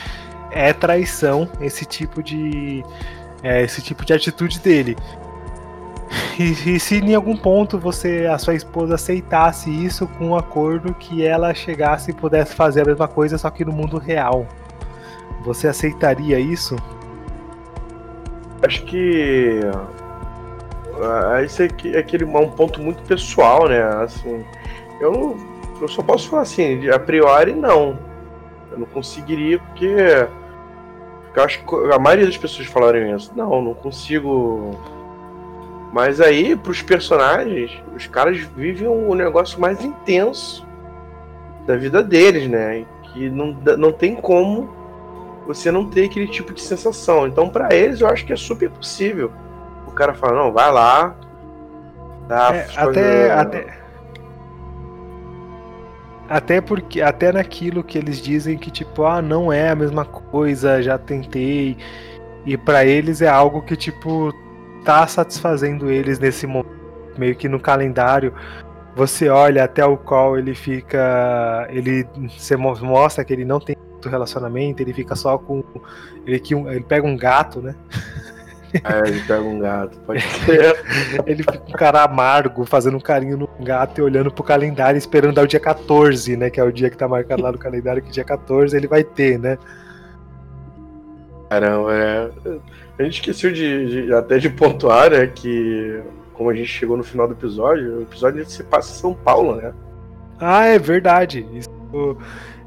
é traição esse tipo de. É, esse tipo de atitude dele. E, e, se em algum ponto você, a sua esposa aceitasse isso com um acordo que ela chegasse e pudesse fazer a mesma coisa, só que no mundo real, você aceitaria isso? Acho que ah, esse é aquele um ponto muito pessoal, né? Assim, eu, eu só posso falar assim, a priori não. Eu não conseguiria porque eu acho que a maioria das pessoas falaram isso. Não, não consigo. Mas aí, pros personagens, os caras vivem o um negócio mais intenso da vida deles, né? Que não, não tem como você não ter aquele tipo de sensação. Então, para eles, eu acho que é super possível. O cara fala, não, vai lá. Tá, é, até, até. Até porque, até naquilo que eles dizem que, tipo, ah, não é a mesma coisa, já tentei. E para eles é algo que, tipo, tá satisfazendo eles nesse momento. Meio que no calendário. Você olha até o qual ele fica. Ele. Você mostra que ele não tem relacionamento, ele fica só com. Ele, ele pega um gato, né? É, ele pega um gato, pode ser. ele fica um cara amargo, fazendo um carinho no gato e olhando pro calendário, esperando dar o dia 14, né? Que é o dia que tá marcado lá no calendário, que dia 14 ele vai ter, né? Caramba, é. A gente esqueceu de, de, até de pontuar, né? Que como a gente chegou no final do episódio, o episódio se passa em São Paulo, né? Ah, é verdade. Isso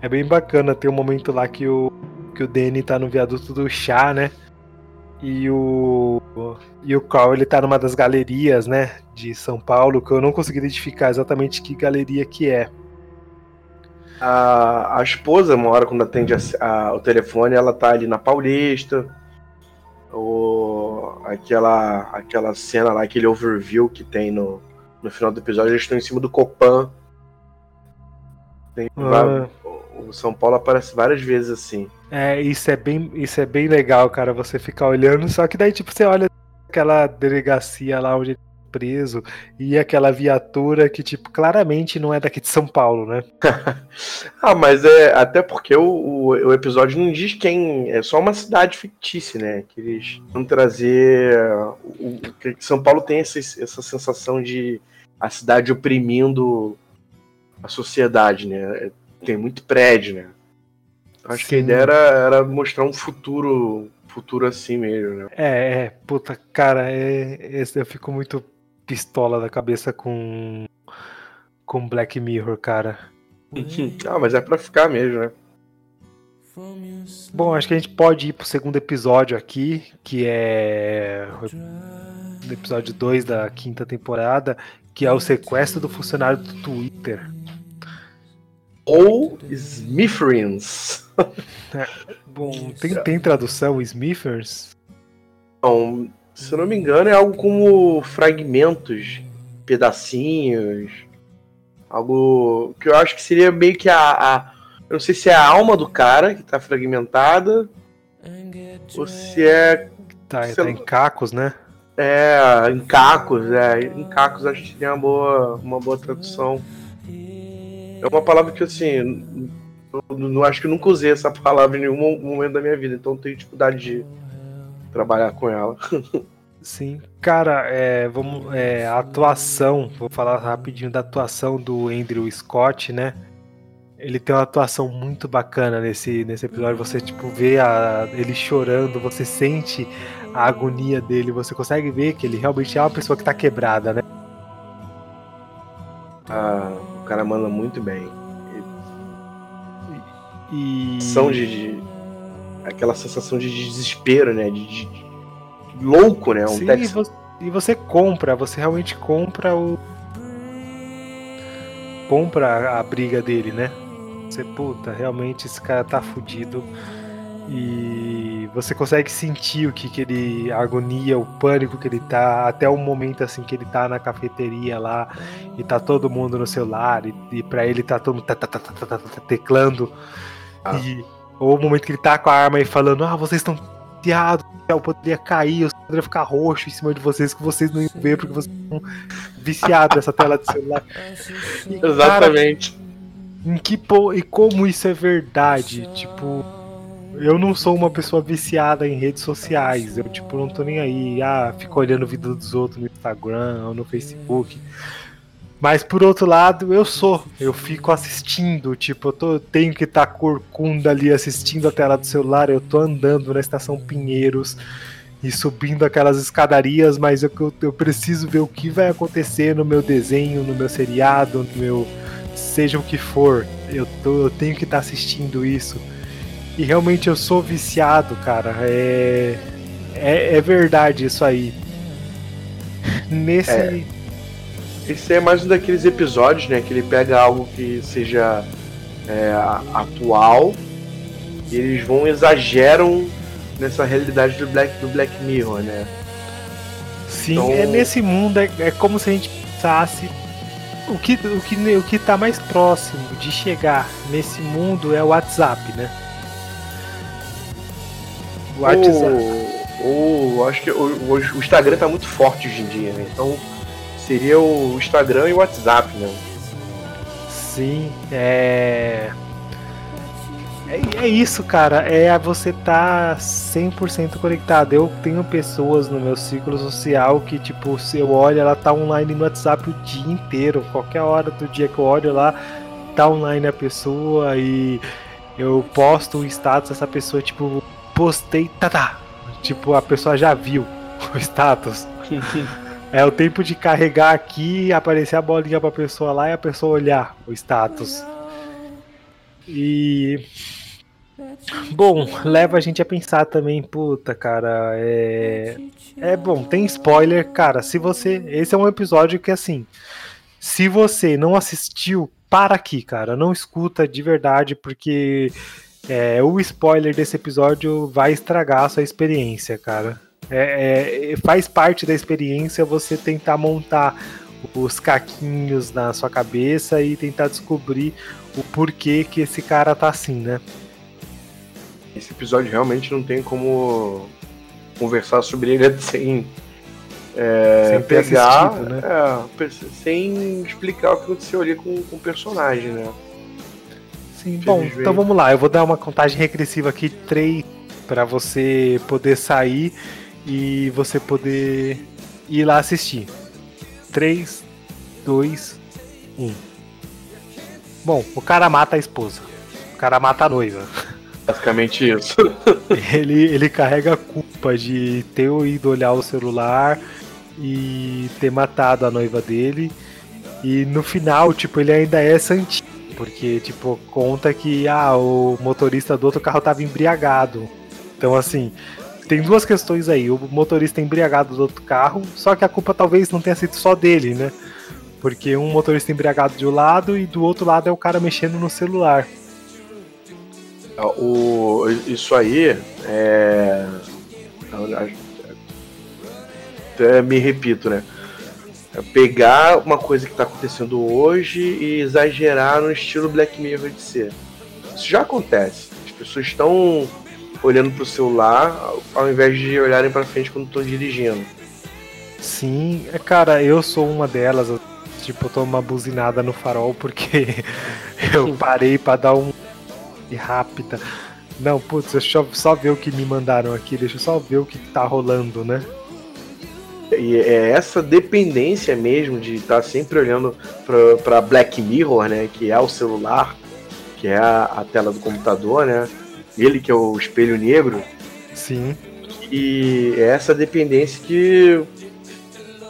é bem bacana. Tem um momento lá que o, que o Danny tá no viaduto do chá, né? E o, e o Carl, ele tá numa das galerias, né, de São Paulo, que eu não consegui identificar exatamente que galeria que é. A, a esposa, uma hora quando atende a, a, o telefone, ela tá ali na Paulista. O, aquela, aquela cena lá, aquele overview que tem no, no final do episódio, eles estão em cima do Copan. Tem, ah. O São Paulo aparece várias vezes assim. É, isso é bem, isso é bem legal, cara, você ficar olhando, só que daí tipo você olha aquela delegacia lá onde ele é preso e aquela viatura que tipo claramente não é daqui de São Paulo, né? ah, mas é até porque o, o, o, episódio não diz quem, é só uma cidade fictícia, né? Que eles vão trazer o, o São Paulo tem essa, essa sensação de a cidade oprimindo a sociedade, né? tem muito prédio, né? Acho Sim. que a ideia era, era mostrar um futuro futuro assim mesmo, né? É, é, puta, cara, é, esse eu fico muito pistola da cabeça com com Black Mirror, cara. ah, mas é pra ficar mesmo, né? Bom, acho que a gente pode ir pro segundo episódio aqui, que é o episódio 2 da quinta temporada, que é o sequestro do funcionário do Twitter ou Smithers. É, bom, tem, tem tradução Smithers? Não, se eu não me engano, é algo como fragmentos, pedacinhos. Algo que eu acho que seria meio que a. a eu não sei se é a alma do cara que tá fragmentada. Ou se é. Tá, tá em cacos, né? É, em cacos, é. Em cacos acho que seria uma boa, uma boa tradução. É uma palavra que, assim, não acho que eu nunca usei essa palavra em nenhum momento da minha vida, então tenho dificuldade de trabalhar com ela. Sim, cara, é, vamos, é, a atuação, vou falar rapidinho da atuação do Andrew Scott, né? Ele tem uma atuação muito bacana nesse, nesse episódio. Você, tipo, vê a, ele chorando, você sente a agonia dele, você consegue ver que ele realmente é uma pessoa que tá quebrada, né? Ah, o cara manda muito bem. E. São de, de, Aquela sensação de desespero, né? De, de, de louco, né? Um Sim, e você, e você compra, você realmente compra o. Compra a, briga dele, né? Você, puta, realmente esse cara tá fudido. E você consegue sentir o que, que ele. a agonia, o pânico que ele tá, até o momento assim que ele tá na cafeteria lá e tá todo mundo no celular, e, e pra ele tá todo mundo tá, tá, tá, tá, tá, tá teclando. Ah. E, ou o momento que ele tá com a arma e falando, ah, vocês estão piados, eu poderia cair, eu poderia ficar roxo em cima de vocês, que vocês não iam ver, porque vocês estão viciados nessa tela de celular. E, Exatamente. Cara, em que, e como isso é verdade? Tipo eu não sou uma pessoa viciada em redes sociais. Eu, tipo, não tô nem aí. Ah, fico olhando o vídeo dos outros no Instagram ou no Facebook. Mas por outro lado, eu sou. Eu fico assistindo. Tipo, eu, tô, tenho que estar tá corcunda ali assistindo a tela do celular. Eu tô andando na estação Pinheiros e subindo aquelas escadarias, mas eu, eu preciso ver o que vai acontecer no meu desenho, no meu seriado, no meu. seja o que for. Eu, tô, eu tenho que estar tá assistindo isso. E realmente eu sou viciado, cara. É, é, é verdade isso aí. Nesse. É. Esse é mais um daqueles episódios, né? Que ele pega algo que seja é, atual e eles vão exageram nessa realidade do Black, do Black Mirror, né? Sim, então... é nesse mundo, é, é como se a gente pensasse o que, o, que, o que tá mais próximo de chegar nesse mundo é o WhatsApp, né? WhatsApp. Ou acho que o, o Instagram tá muito forte hoje em dia, né? Então seria o Instagram e o WhatsApp, né? Sim, é. É, é isso, cara. É você tá 100% conectado. Eu tenho pessoas no meu ciclo social que, tipo, se eu olho, ela tá online no WhatsApp o dia inteiro. Qualquer hora do dia que eu olho lá, tá online a pessoa e eu posto o status dessa pessoa, tipo, postei, tá, tá. Tipo, a pessoa já viu o status. é o tempo de carregar aqui, aparecer a bolinha pra pessoa lá e a pessoa olhar o status. E. Bom, leva a gente a pensar também, puta, cara, é. É bom, tem spoiler, cara. Se você. Esse é um episódio que, assim. Se você não assistiu, para aqui, cara. Não escuta de verdade, porque é, o spoiler desse episódio vai estragar a sua experiência, cara. É, é, faz parte da experiência você tentar montar os caquinhos na sua cabeça e tentar descobrir o porquê que esse cara tá assim, né? Esse episódio realmente não tem como conversar sobre ele sem, é, sem pegar, né? é, sem explicar o que aconteceu ali com, com o personagem, né? Sim, bom, então vamos lá, eu vou dar uma contagem regressiva aqui, três para você poder sair e você poder ir lá assistir. 3, 2, 1. Bom, o cara mata a esposa. O cara mata a noiva. Basicamente isso. ele, ele carrega a culpa de ter ido olhar o celular e ter matado a noiva dele. E no final, tipo, ele ainda é santinho. Porque, tipo, conta que ah, o motorista do outro carro tava embriagado. Então, assim, tem duas questões aí. O motorista embriagado do outro carro, só que a culpa talvez não tenha sido só dele, né? Porque um motorista embriagado de um lado e do outro lado é o cara mexendo no celular. O, isso aí é. é me repito, né? É pegar uma coisa que está acontecendo hoje e exagerar no estilo Black Mirror de ser. Isso já acontece. As pessoas estão olhando pro celular ao invés de olharem para frente quando estão dirigindo. Sim, é, cara, eu sou uma delas. Eu, tipo, eu tô uma buzinada no farol porque eu parei para dar um rápida. Não, putz, deixa eu só ver o que me mandaram aqui, deixa eu só ver o que tá rolando, né? E é essa dependência mesmo de estar tá sempre olhando para Black Mirror, né? Que é o celular, que é a, a tela do computador, né? Ele que é o espelho negro. Sim. E é essa dependência que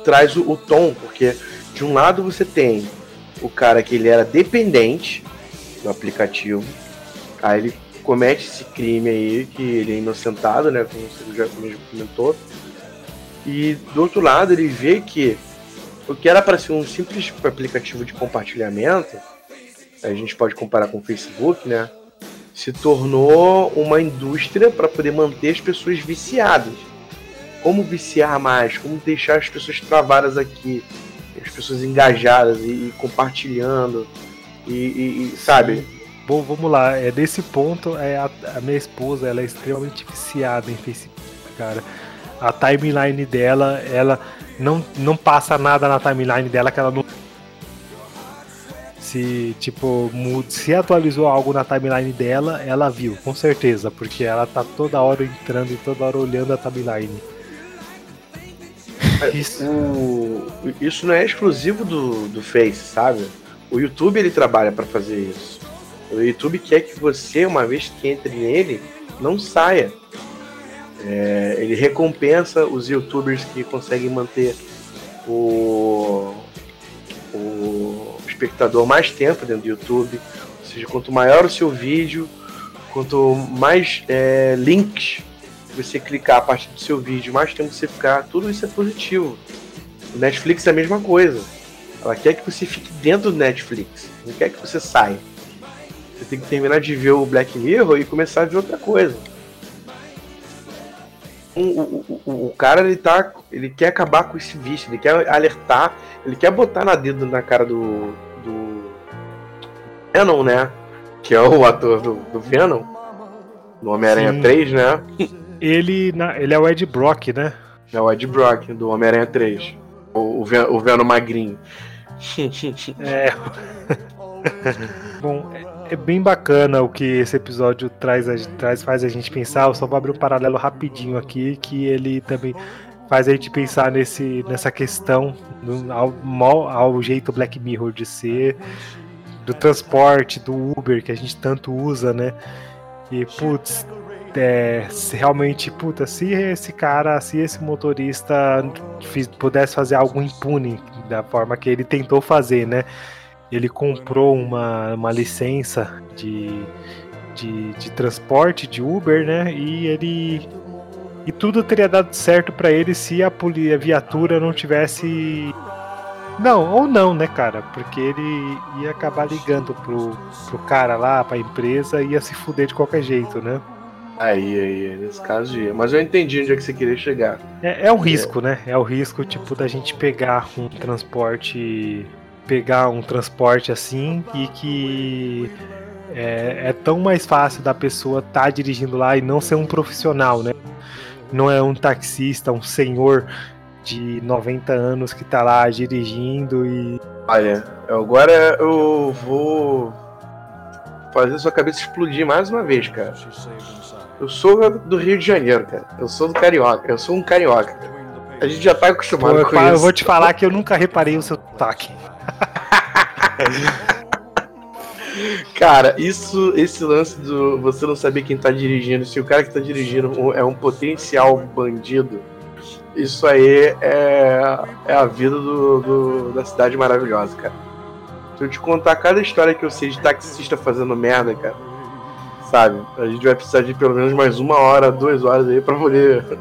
traz o, o, tom, porque de um lado você tem o cara que ele era dependente do aplicativo, aí ele comete esse crime aí, que ele é inocentado, né, como você já mesmo comentou, e do outro lado ele vê que o que era para ser um simples aplicativo de compartilhamento, a gente pode comparar com o Facebook, né, se tornou uma indústria para poder manter as pessoas viciadas. Como viciar mais? Como deixar as pessoas travadas aqui? As pessoas engajadas e, e compartilhando. E, e, e sabe? Bom, vamos lá. É desse ponto, é a, a, minha esposa ela é extremamente viciada em Facebook, cara. A timeline dela, ela não, não passa nada na timeline dela que ela não se, tipo, se atualizou algo na timeline dela, ela viu, com certeza, porque ela tá toda hora entrando e toda hora olhando a timeline. É, isso, o, isso não é exclusivo do, do Face, sabe? O YouTube ele trabalha para fazer isso. O YouTube quer que você, uma vez que entre nele, não saia. É, ele recompensa os YouTubers que conseguem manter o espectador mais tempo dentro do YouTube. Ou seja, quanto maior o seu vídeo, quanto mais é, links você clicar a partir do seu vídeo, mais tempo você ficar, tudo isso é positivo. O Netflix é a mesma coisa. Ela quer que você fique dentro do Netflix, não quer que você saia. Você tem que terminar de ver o Black Mirror e começar a ver outra coisa. O, o, o, o, cara ele tá. Ele quer acabar com esse vício, ele quer alertar, ele quer botar na dedo na cara do, Venom, né? Que é o ator do, do Venom. No Homem-Aranha 3, né? Ele, na- ele é o Ed Brock, né? É o Ed Brock, do Homem-Aranha 3. O, o, Ven- o Venom magrinho. É. Bom, é, bem bacana o que esse episódio traz, a- traz, faz a gente pensar. Eu só vou abrir um paralelo rapidinho aqui, que ele também faz a gente pensar nesse, nessa questão do- ao, ao jeito Black Mirror de ser, do transporte, do Uber que a gente tanto usa, né? E putz, é, se realmente, puta, se esse cara, se esse motorista fiz- pudesse fazer algo impune da forma que ele tentou fazer, né? Ele comprou uma, uma licença de, de, de transporte de Uber, né? E ele e tudo teria dado certo pra ele se a, a viatura não tivesse não, ou não, né, cara? Porque ele ia acabar ligando pro, pro cara lá, pra empresa, e ia se fuder de qualquer jeito, né? Aí, aí, nesse caso ia. Mas eu entendi onde é que você queria chegar. É, é o risco, né? É o risco, tipo, da gente pegar um transporte. Pegar um transporte assim e que é, é tão mais fácil da pessoa estar tá dirigindo lá e não ser um profissional, né? Não é um taxista, um senhor de 90 anos que tá lá dirigindo e. Olha, agora eu vou fazer sua cabeça explodir mais uma vez, cara. Eu sou do Rio de Janeiro, cara. Eu sou do Carioca. Eu sou um carioca. A gente já tá Pô, acostumado eu, com eu isso. vou te falar que eu nunca reparei o seu sotaque. Cara, isso, esse lance do você não saber quem tá dirigindo, se o cara que tá dirigindo é um potencial bandido, isso aí é, é a vida do, do- da cidade maravilhosa, cara. Se eu te contar cada história que eu sei de taxista fazendo merda, cara, sabe? A gente vai precisar de pelo menos mais uma hora, duas horas aí pra poder.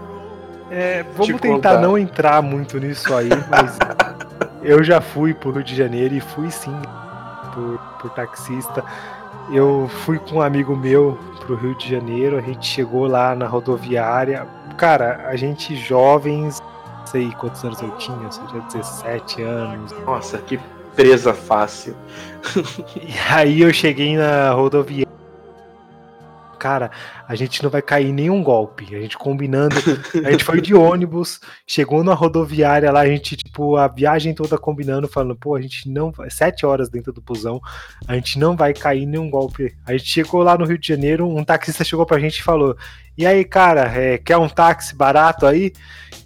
É, vamos Te tentar contar. não entrar muito nisso aí, mas eu já fui pro Rio de Janeiro e fui sim por, por taxista. Eu fui com um amigo meu pro Rio de Janeiro, a gente chegou lá na rodoviária. Cara, a gente jovens, não sei quantos anos eu tinha, eu tinha 17 anos. Nossa, que presa fácil. E aí eu cheguei na rodoviária. Cara, a gente não vai cair nenhum golpe. A gente combinando. A gente foi de ônibus, chegou na rodoviária lá, a gente, tipo, a viagem toda combinando, falando, pô, a gente não vai. Sete horas dentro do busão, a gente não vai cair nenhum golpe. A gente chegou lá no Rio de Janeiro, um taxista chegou pra gente e falou: E aí, cara, é, quer um táxi barato aí?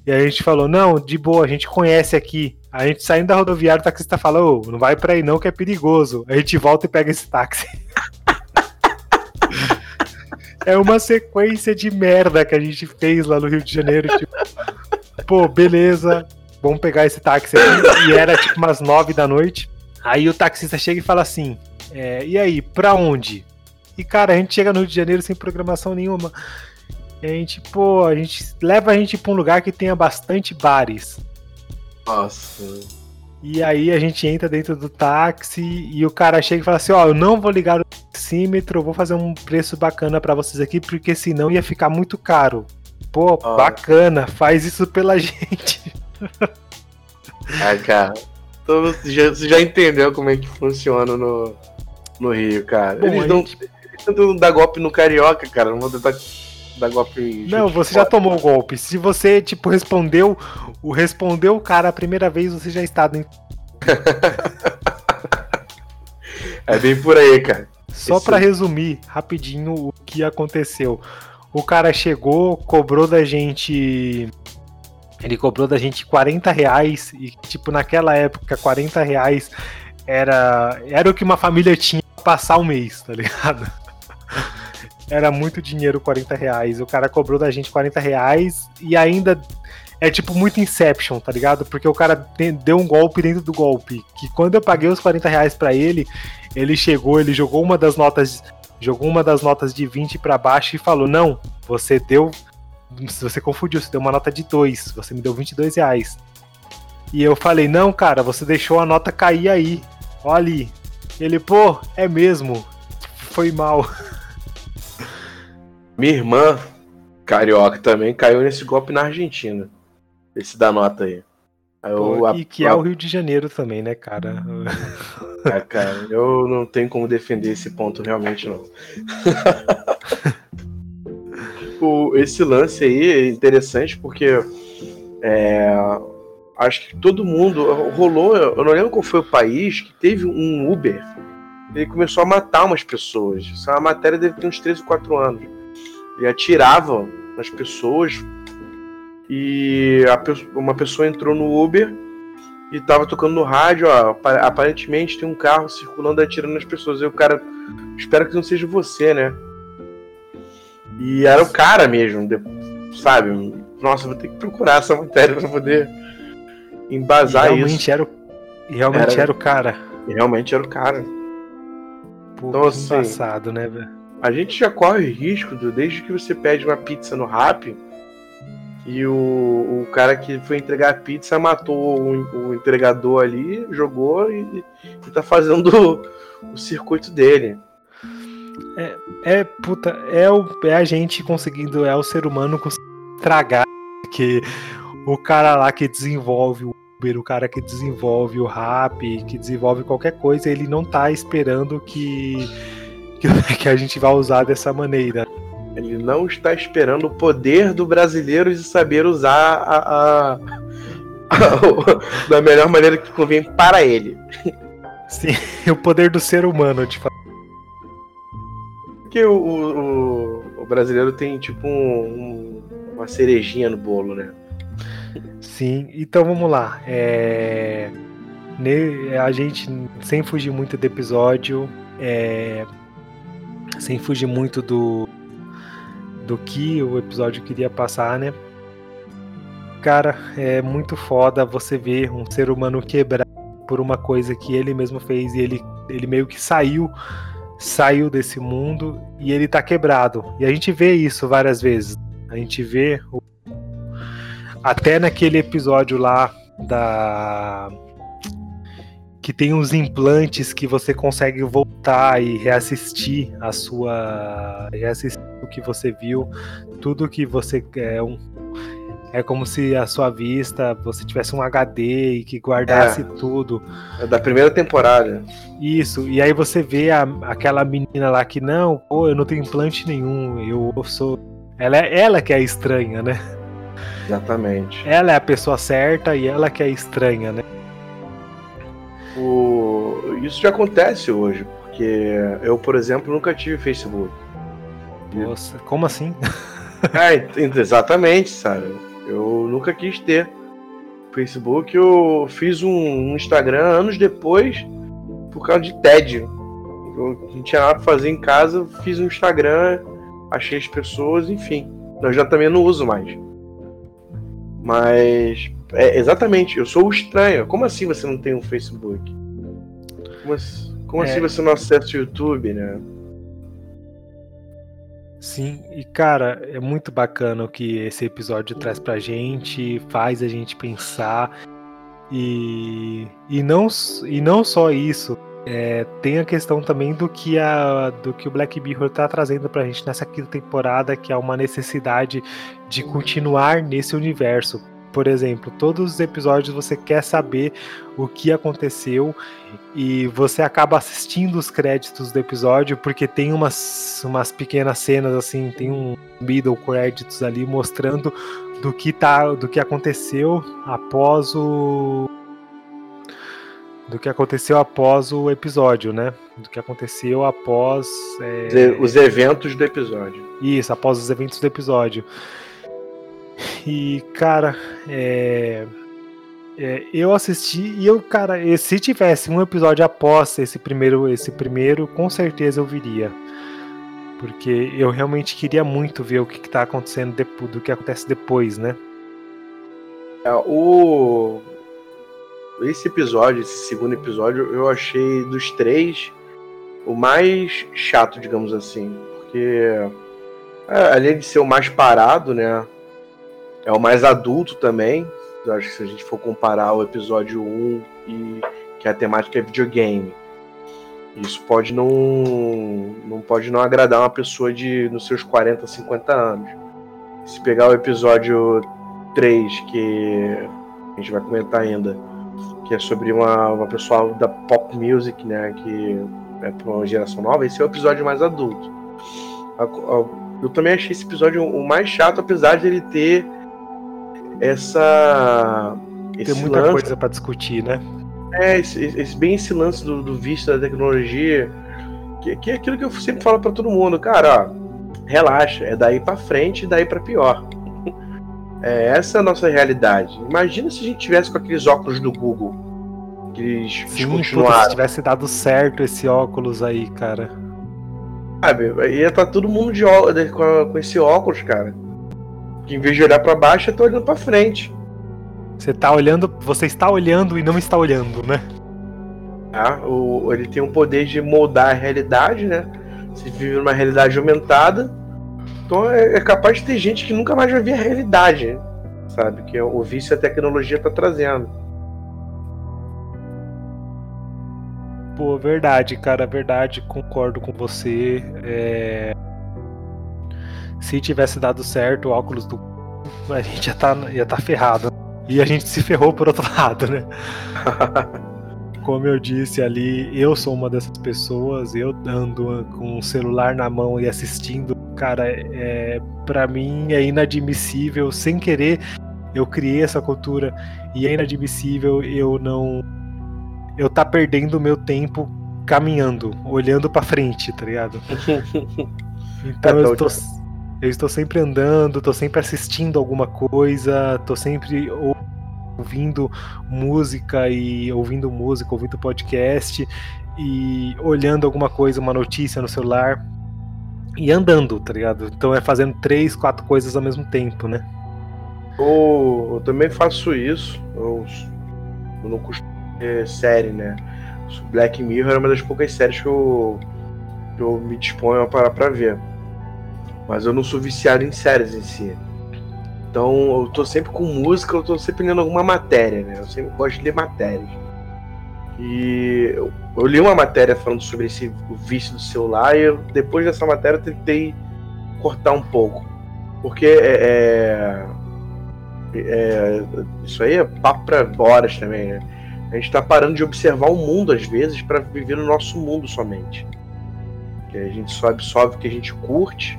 E a gente falou: Não, de boa, a gente conhece aqui. A gente saindo da rodoviária, o taxista falou: Ô, não vai pra aí não, que é perigoso. A gente volta e pega esse táxi. É uma sequência de merda que a gente fez lá no Rio de Janeiro. Tipo, pô, beleza, vamos pegar esse táxi aqui. E era tipo umas nove da noite. Aí o taxista chega e fala assim: é, E aí, pra onde? E cara, a gente chega no Rio de Janeiro sem programação nenhuma. E a gente, pô, a gente leva a gente pra um lugar que tenha bastante bares. Nossa. E aí a gente entra dentro do táxi e o cara chega e fala assim: Ó, eu não vou ligar o taxímetro, vou fazer um preço bacana pra vocês aqui, porque senão ia ficar muito caro. Pô, Ah. bacana, faz isso pela gente. Ai, cara. Então você já, você já entendeu como é que funciona no, no Rio, cara. Bom, eles não gente- eles golpe no carioca, cara. Não vou tentar dar golpe. Não, você já tomou o golpe. Se você, tipo, respondeu o respondeu o cara a primeira vez, você já está dentro. É bem por aí, cara. Só pra resumir rapidinho o que aconteceu. O cara chegou, cobrou da gente. Ele cobrou da gente 40 reais. E, tipo, naquela época, 40 reais era, era o que uma família tinha pra passar o mês, tá ligado? Era muito dinheiro 40 reais. O cara cobrou da gente 40 reais e ainda. É tipo muito Inception, tá ligado? Porque o cara deu um golpe dentro do golpe. Que quando eu paguei os 40 reais pra ele, ele chegou, ele jogou uma das notas, jogou uma das notas de 20 pra baixo e falou: "Não, você deu, você confundiu, você deu uma nota de 2, você me deu 22 reais". E eu falei: "Não, cara, você deixou a nota cair aí. Olha ali". Ele: "Pô, é mesmo. Foi mal". Minha irmã, carioca também, caiu nesse golpe na Argentina. Esse da nota aí. Eu, Pô, a- e que é o Rio de Janeiro também, né, cara? Ah, cara, eu não tenho como defender esse ponto realmente, não. o, esse lance aí é interessante porque é, acho que todo mundo rolou. Eu não lembro qual foi o país que teve um Uber. Ele começou a matar umas pessoas. Essa é matéria deve ter uns 3 ou 4 anos. Ele atirava nas pessoas e uma pessoa entrou no Uber e tava tocando no rádio, ó, aparentemente tem um carro circulando atirando nas pessoas. E o cara, espero que não seja você, né? E era o cara mesmo, sabe? Nossa, vou ter que procurar essa matéria pra poder embasar e realmente isso. Era o, realmente era, era o cara. Realmente era o cara. Pô, então, assim, embaçado, né, velho? A gente já corre risco, do, desde que você pede uma pizza no Rap e o, o cara que foi entregar a pizza matou o, o entregador ali, jogou e, e tá fazendo o, o circuito dele. É, é puta, é, o, é a gente conseguindo, é o ser humano conseguindo tragar que o cara lá que desenvolve o Uber, o cara que desenvolve o Rap, que desenvolve qualquer coisa, ele não tá esperando que, que, a gente vai usar dessa maneira. Ele não está esperando o poder do brasileiro de saber usar a, a, a, da melhor maneira que convém para ele. Sim, o poder do ser humano, de fato. Porque o, o, o, brasileiro tem tipo um, um, uma cerejinha no bolo, né? Sim, então vamos lá. É... A gente, sem fugir muito do episódio, é... sem fugir muito do, do que o episódio queria passar, né? Cara, é muito foda você ver um ser humano quebrar por uma coisa que ele mesmo fez e ele, ele meio que saiu saiu desse mundo e ele tá quebrado. E a gente vê isso várias vezes. A gente vê o... até naquele episódio lá da que tem uns implantes que você consegue voltar e reassistir a sua reassistir o que você viu, tudo que você é um é como se a sua vista você tivesse um HD e que guardasse é, tudo. É da primeira temporada. Isso. E aí você vê a, aquela menina lá que não, pô, eu não tenho implante nenhum, eu sou ela é ela que é estranha, né? Exatamente. Ela é a pessoa certa e ela que é estranha, né? O... Isso já acontece hoje, porque eu, por exemplo, nunca tive Facebook. Nossa, como assim? é, exatamente, sabe? Eu nunca quis ter. Facebook eu fiz um Instagram anos depois por causa de tédio. Eu não tinha nada pra fazer em casa, fiz um Instagram, achei as pessoas, enfim. Eu já também não uso mais. Mas é, exatamente, eu sou o estranho. Como assim você não tem um Facebook? Como, assim, como é. assim você não acessa o YouTube, né? Sim, e cara, é muito bacana o que esse episódio traz pra gente, faz a gente pensar. E, e, não, e não só isso, é, tem a questão também do que, a, do que o Black Mirror tá trazendo pra gente nessa quinta temporada, que é uma necessidade de continuar nesse universo por exemplo, todos os episódios você quer saber o que aconteceu e você acaba assistindo os créditos do episódio porque tem umas, umas pequenas cenas assim, tem um middle credits ali mostrando do que tá, do que aconteceu após o do que aconteceu após o episódio, né? Do que aconteceu após é... os eventos do episódio. Isso, após os eventos do episódio. E, cara, é, é, eu assisti e eu, cara, se tivesse um episódio após esse primeiro, esse primeiro, com certeza eu viria. Porque eu realmente queria muito ver o que, está acontecendo do que acontece depois, né? É, o esse episódio, esse segundo episódio, eu achei dos três o mais chato, digamos assim, porque é, além de ser o mais parado, né? É o mais adulto também. Eu acho que se a gente for comparar o episódio 1 e que a temática é videogame. Isso pode não não pode não agradar uma pessoa de nos seus 40, 50 anos. Se pegar o episódio 3, que a gente vai comentar ainda, que é sobre uma, uma pessoa da pop music, né, que é para uma geração nova, esse é o episódio mais adulto. Eu também achei esse episódio o mais chato, apesar de ele ter essa. Tem muita lance, coisa para discutir, né? É, esse, esse, bem esse lance do, do vício da tecnologia, que, que é aquilo que eu sempre falo para todo mundo, cara, ó, relaxa, é daí para frente e daí para pior. É, essa é a nossa realidade. Imagina se a gente tivesse com aqueles óculos do Google. Que eles Sim, puta, se tivesse dado certo esse óculos aí, cara. Sabe, ia estar tá todo mundo de óculos, com, com esse óculos, cara. Que em vez de olhar para baixo, eu tô olhando para frente. Você tá olhando, você está olhando e não está olhando, né? Ah, o, ele tem o poder de moldar a realidade, né? Você vive numa realidade aumentada, então é, é, capaz de ter gente que nunca mais vai ver a realidade, sabe? Que é o vício a tecnologia tá trazendo. Pô, verdade, cara, verdade, concordo com você. É... Se tivesse dado certo o óculos do. A gente já tá, ia tá ferrado. E a gente se ferrou por outro lado, né? Como eu disse ali, eu sou uma dessas pessoas, eu ando com o celular na mão e assistindo, cara, é, para mim é inadmissível, sem querer, eu criei essa cultura e é inadmissível eu não eu tá perdendo meu tempo caminhando, olhando para frente, tá ligado? Então é, eu tô, eu estou sempre andando, estou sempre assistindo alguma coisa, estou sempre ouvindo música e ouvindo música, ouvindo podcast e olhando alguma coisa, uma notícia no celular e andando, tá ligado? Então é fazendo três, quatro coisas ao mesmo tempo, né? Eu, eu também faço isso. Eu, eu não costumo ver série, né? Black Mirror é uma das poucas séries que eu, que eu me disponho a parar ver. Mas eu não sou viciado em séries em si. Então eu tô sempre com música, eu tô sempre lendo alguma matéria, né? Eu sempre gosto de ler matérias. E eu, eu li uma matéria falando sobre esse vício do celular e eu, depois dessa matéria eu tentei cortar um pouco. Porque é, é, é isso aí é papo pra horas também, né? A gente tá parando de observar o mundo às vezes para viver no nosso mundo somente. Que a gente só absorve o que a gente curte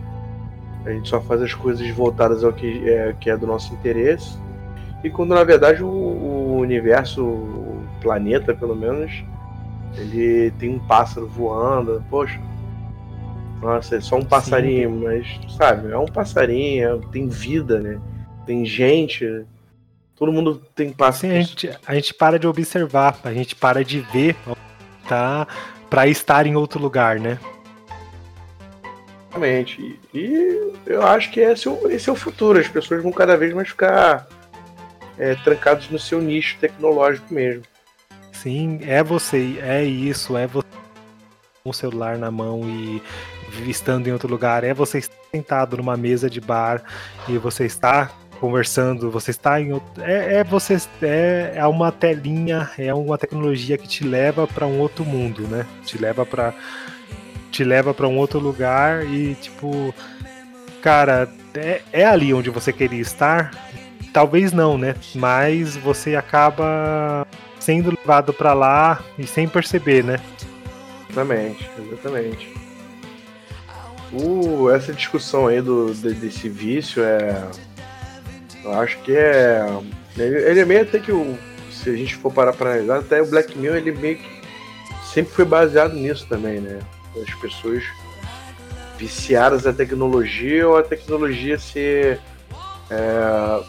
a gente só faz as coisas voltadas ao que é, que é do nosso interesse. E quando na verdade o, o universo, o planeta pelo menos, ele tem um pássaro voando. Poxa, nossa, é só um passarinho, Sim. mas sabe, é um passarinho, tem vida, né? Tem gente. Todo mundo tem pássaro. Sim, a gente, a gente para de observar, a gente para de ver, tá? Para estar em outro lugar, né? Exatamente. E eu acho que esse, é esse é o futuro. As pessoas vão cada vez mais ficar é, trancados no seu nicho tecnológico mesmo. Sim, é você, é isso, é você com o celular na mão e estando em outro lugar, é você sentado numa mesa de bar e você está conversando, você está em outro, é, é você é, é uma telinha, é uma tecnologia que te leva para um outro mundo, né? Te leva para te leva para um outro lugar e tipo, cara, é, é ali onde você queria estar? Talvez não, né? Mas você acaba sendo levado para lá e sem perceber, né? Exatamente, exatamente. Essa discussão aí do, de, desse vício é. Eu acho que é. Ele, ele é meio até que o. Se a gente for parar pra analisar, até o Black Mirror ele meio que sempre foi baseado nisso também, né? As pessoas viciadas à tecnologia ou a tecnologia ser é,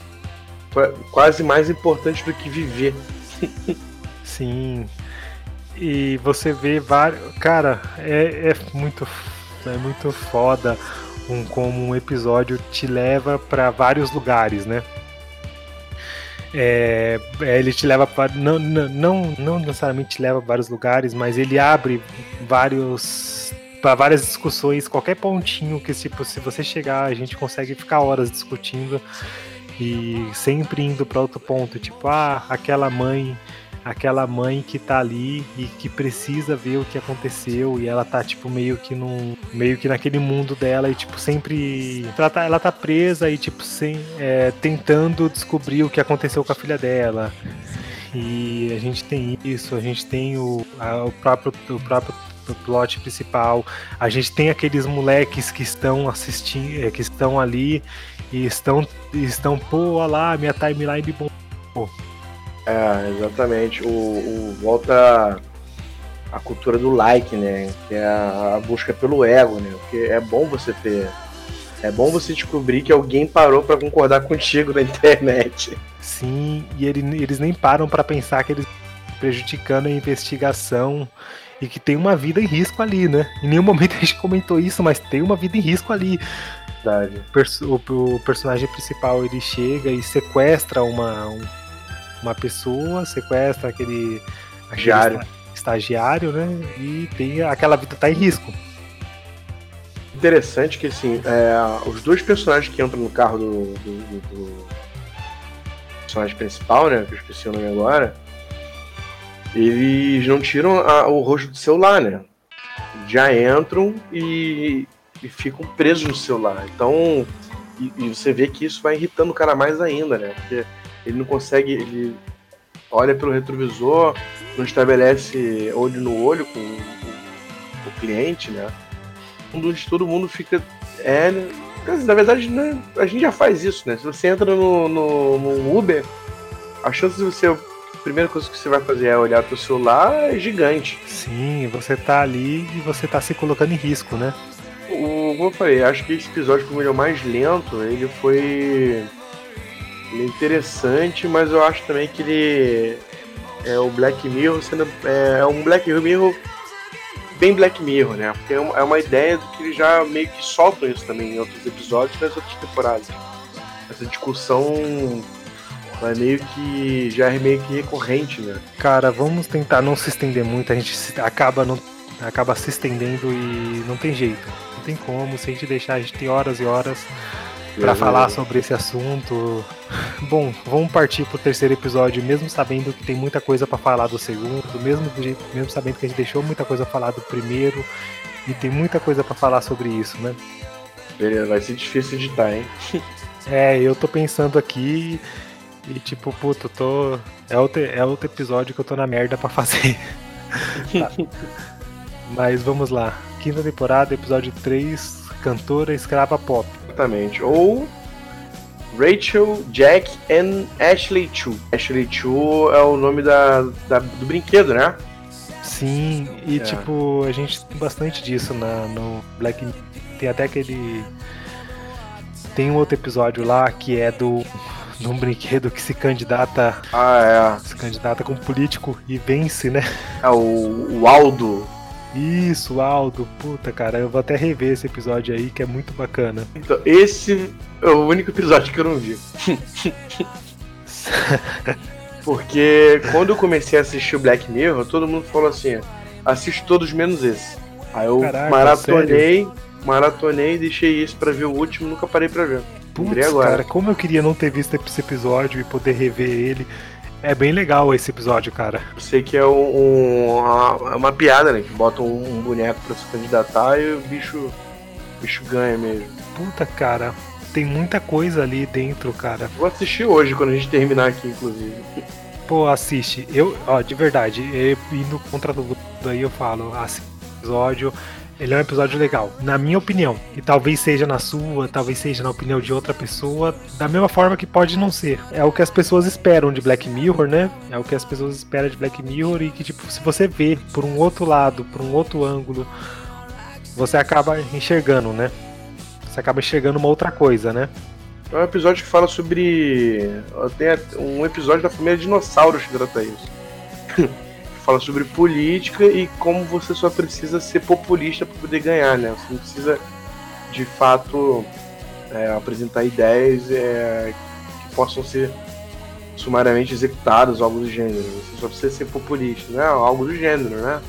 quase mais importante do que viver. Sim. E você vê vários. Cara, é, é muito. É muito foda um, como um episódio te leva para vários lugares, né? É, é, ele te leva para não, não, não necessariamente te leva para vários lugares, mas ele abre vários para várias discussões, qualquer pontinho que tipo se você chegar a gente consegue ficar horas discutindo e sempre indo para outro ponto, tipo ah aquela mãe aquela mãe que tá ali e que precisa ver o que aconteceu e ela tá tipo meio que num meio que naquele mundo dela e tipo sempre ela tá, ela tá presa e tipo sem é, tentando descobrir o que aconteceu com a filha dela e a gente tem isso a gente tem o, a, o próprio o próprio plot principal. A gente tem aqueles moleques que estão assistindo, é, que estão ali e estão, estão pô, olha lá, minha timeline bom. É, exatamente. O, o, volta a cultura do like, né? Que é a, a, busca pelo ego, né? Porque é bom você ter. É bom você descobrir que alguém parou para concordar contigo na internet. Sim, e ele, eles nem param para pensar que eles prejudicando a investigação e que tem uma vida em risco ali, né? Em nenhum momento a gente comentou isso, mas tem uma vida em risco ali. Verdade. O, o personagem principal ele chega e sequestra uma, um, uma pessoa, sequestra aquele, aquele estagiário, né? E tem aquela vida tá em risco. Interessante que assim, é, os dois personagens que entram no carro do, do, do, do personagem principal, né? Que eu esqueci o nome agora eles não tiram a, o rosto do celular, né? Já entram e, e ficam presos no celular. Então, e, e, você vê que isso vai irritando o cara mais ainda, né? Porque ele não consegue, ele olha pelo retrovisor, não estabelece olho no olho com, com o cliente, né? Onde todo mundo fica. É, na verdade, né, a gente já faz isso, né? Se você entra no, no, no Uber, a chance de você primeira coisa que você vai fazer é olhar pro celular, é gigante. Sim, você tá ali e você tá se colocando em risco, né? O, como eu falei, acho que esse episódio, como ele é o mais lento, ele foi ele é interessante, mas eu acho também que ele é o Black Mirror sendo é, é um Black Mirror bem Black Mirror, né? Porque é uma, é ideia do que eles já meio que soltam isso também em outros episódios nas outras temporadas. Essa discussão mas meio que já é meio que recorrente, né? Cara, vamos tentar não se estender muito, a gente acaba, não, acaba se estendendo e não tem jeito. Não tem como, se a gente deixar, a gente tem horas e horas para falar sobre esse assunto. Bom, vamos partir pro terceiro episódio, mesmo sabendo que tem muita coisa para falar do segundo, mesmo, mesmo sabendo que a gente deixou muita coisa pra falar do primeiro e tem muita coisa para falar sobre isso, né? Beleza, vai ser difícil editar, hein? é, eu tô pensando aqui e tipo, puto, tô. É outro, é outro episódio que eu tô na merda pra fazer. tá. Mas vamos lá. Quinta temporada, episódio 3, cantora escrava pop. Exatamente. Ou Rachel, Jack and Ashley Chu. Ashley Chu é o nome da, da do brinquedo, né? Sim, e é. tipo, a gente tem bastante disso na, no Black Tem até aquele. Tem um outro episódio lá que é do num brinquedo que se candidata. Ah, é. Se candidata como político e vence, né? É o, o Aldo. Isso, Aldo. Puta, cara, eu vou até rever esse episódio aí que é muito bacana. Então, esse é o único episódio que eu não vi. Porque quando eu comecei a assistir o Black Mirror, todo mundo falou assim: assiste todos menos esse. Aí eu Caraca, maratonei, sério? maratonei, deixei isso para ver o último, nunca parei para ver. Putz, agora. cara, como eu queria não ter visto esse episódio e poder rever ele. É bem legal esse episódio, cara. Eu sei que é um, um, uma, uma, piada, né? Que bota um, um, boneco pra se candidatar e o bicho, o bicho ganha mesmo. Puta, cara, tem muita coisa ali dentro, cara. Vou assistir hoje, quando a gente terminar aqui, inclusive. Pô, assiste. Eu, ó, de verdade, eu, indo contra tudo aí, eu falo, assiste episódio ele é um episódio legal, na minha opinião. E talvez seja na sua, talvez seja na opinião de outra pessoa, da mesma forma que pode não ser. É o que as pessoas esperam de Black Mirror, né? É o que as pessoas esperam de Black Mirror e que, tipo, se você vê por um outro lado, por um outro ângulo, você acaba enxergando, né? Você acaba enxergando uma outra coisa, né? É um episódio que fala sobre. Tem um episódio da família Dinossauros que trata isso. fala sobre política e como você só precisa ser populista para poder ganhar, né? Você não precisa, de fato, é, apresentar ideias é, que possam ser sumariamente executadas, algo do gênero. Você só precisa ser populista, né? Algo do gênero, né?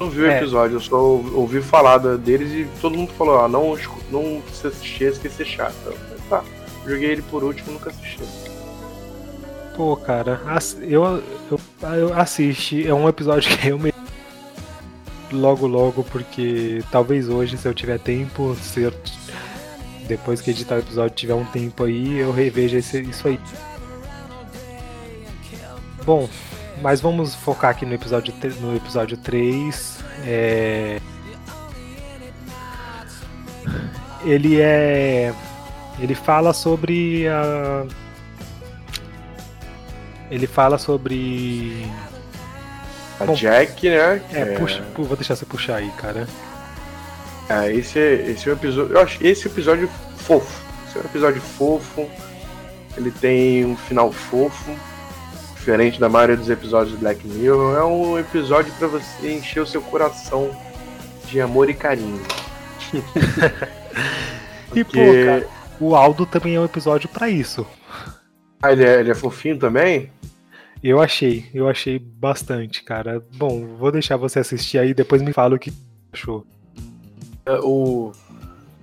Não vi o é. episódio, eu só ouvi falar deles e todo mundo falou, ah, não, não precisa assistir, esse que ser chato. Eu, tá, joguei ele por último nunca assisti. Pô, cara, eu, eu, eu assisti. É um episódio que eu me. Logo, logo, porque talvez hoje, se eu tiver tempo, se eu, depois que editar o episódio tiver um tempo aí, eu reveja isso aí. Bom, mas vamos focar aqui no episódio, no episódio 3. É... Ele é. Ele fala sobre a. Ele fala sobre. A Bom, Jack, né? É, é... Puxa, vou deixar você puxar aí, cara. É, esse, esse é um episódio. Eu acho esse episódio fofo. Esse é um episódio fofo. Ele tem um final fofo. Diferente da maioria dos episódios do Black Mirror. É um episódio para você encher o seu coração de amor e carinho. e pô, cara, o Aldo também é um episódio para isso. Ah, ele é, ele é fofinho também? Eu achei, eu achei bastante, cara. Bom, vou deixar você assistir aí, depois me fala o que achou. É, o,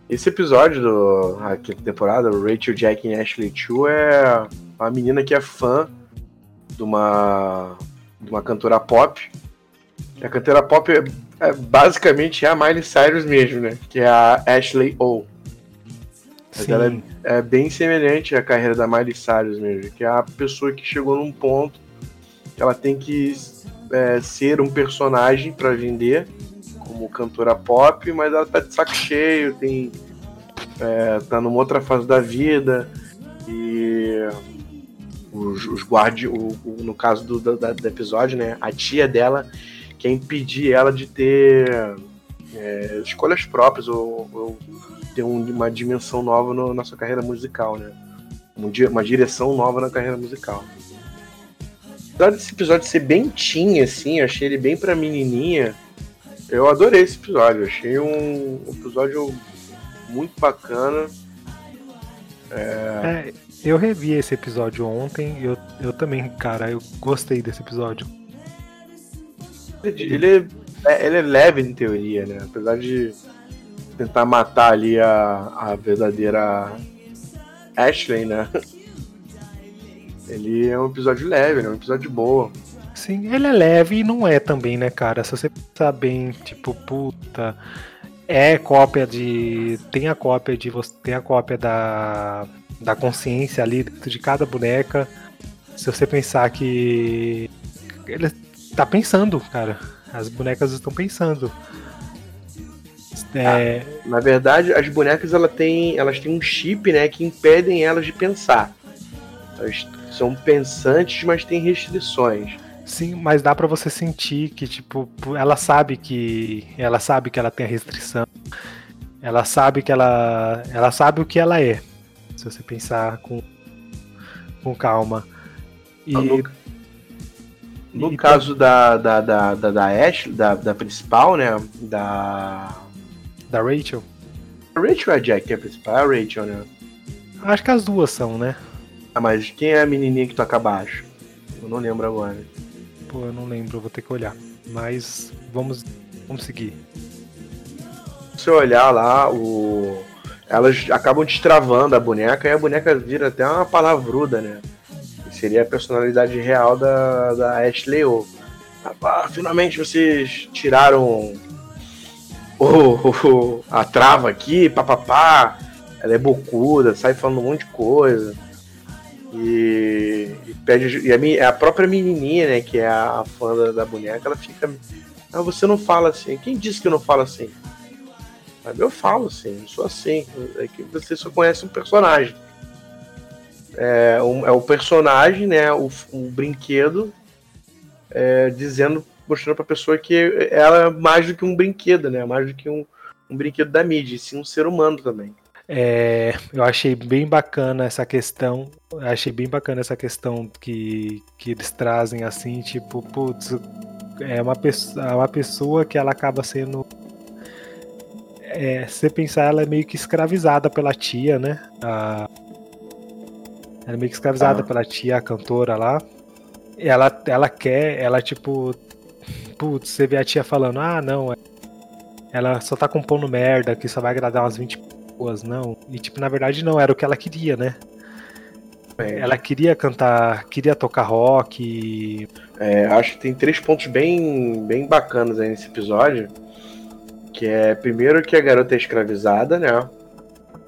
esse episódio do aqui temporada, Rachel, Jack e Ashley Chu, é uma menina que é fã de uma, de uma cantora pop. E a cantora pop é, é, basicamente é a Miley Cyrus mesmo, né? Que é a Ashley O. Mas ela é, é, bem semelhante à carreira da Miley Cyrus mesmo, que é a pessoa que chegou num ponto que ela tem que é, ser um personagem para vender como cantora pop, mas ela tá de saco cheio, tem. É, tá numa outra fase da vida. E os, os guardi, o, o, no caso do, do, do, episódio, né? A tia dela quer impedir ela de ter é, escolhas próprias ou, ou ter um, uma dimensão nova no, na sua carreira musical, né? Uma direção nova na carreira musical. Apesar desse episódio ser bem teen, assim, achei ele bem pra menininha. Eu adorei esse episódio, achei um episódio muito bacana. É... é... eu revi esse episódio ontem, eu, eu também, cara, eu gostei desse episódio. Ele é, ele é leve em teoria, né? Apesar de tentar matar ali a, a verdadeira Ashley, né? Ele é um episódio leve, né? Um episódio boa. Sim, ele é leve e não é também, né, cara? Se você pensar bem, tipo, puta. É cópia de. Tem a cópia de você. Tem a cópia da. Da consciência ali dentro de cada boneca. Se você pensar que. Ele tá pensando, cara. As bonecas estão pensando. É... Ah, na verdade, as bonecas ela tem, elas têm um chip né, que impedem elas de pensar. Elas são pensantes, mas têm restrições. Sim, mas dá para você sentir que, tipo, ela sabe que. Ela sabe que ela tem a restrição. Ela sabe que ela. Ela sabe o que ela é. Se você pensar com, com calma. E, no, no e caso da, da, da, da, da Ash, da, da principal, né? Da. Da Rachel. A Rachel é a Jack, que é a principal, é a Rachel, né? Acho que as duas são, né? Ah, mas quem é a menininha que toca baixo? Eu não lembro agora. Pô, eu não lembro, vou ter que olhar. Mas vamos, vamos seguir. Se você olhar lá, o... elas acabam destravando a boneca e a boneca vira até uma palavruda, né? Que seria a personalidade real da, da Ashley O. Ah, finalmente vocês tiraram o, a trava aqui, papapá. Ela é bocuda, sai falando um monte de coisa. E, e pede. E a, a, própria menininha, né, que é a, a fã da, da, boneca, ela fica. Ah, você não fala assim. Quem disse que eu não falo assim? Eu falo assim, eu sou assim. É que você só conhece um personagem. É, um, é o personagem, né? O, o brinquedo é, dizendo, mostrando pra pessoa que ela é mais do que um brinquedo, né? Mais do que um, um brinquedo da mídia, sim um ser humano também. É, eu achei bem bacana essa questão. Achei bem bacana essa questão que, que eles trazem assim, tipo, putz, é uma pessoa, é uma pessoa que ela acaba sendo. É, se você pensar, ela é meio que escravizada pela tia, né? A, ela é meio que escravizada ah. pela tia, a cantora lá. Ela, ela quer, ela tipo. Putz, você vê a tia falando, ah, não, ela só tá compondo merda, que só vai agradar umas 20 boas, não. E tipo, na verdade não, era o que ela queria, né? É. Ela queria cantar, queria tocar rock. É, acho que tem três pontos bem, bem bacanas aí nesse episódio. Que é primeiro que a garota é escravizada, né?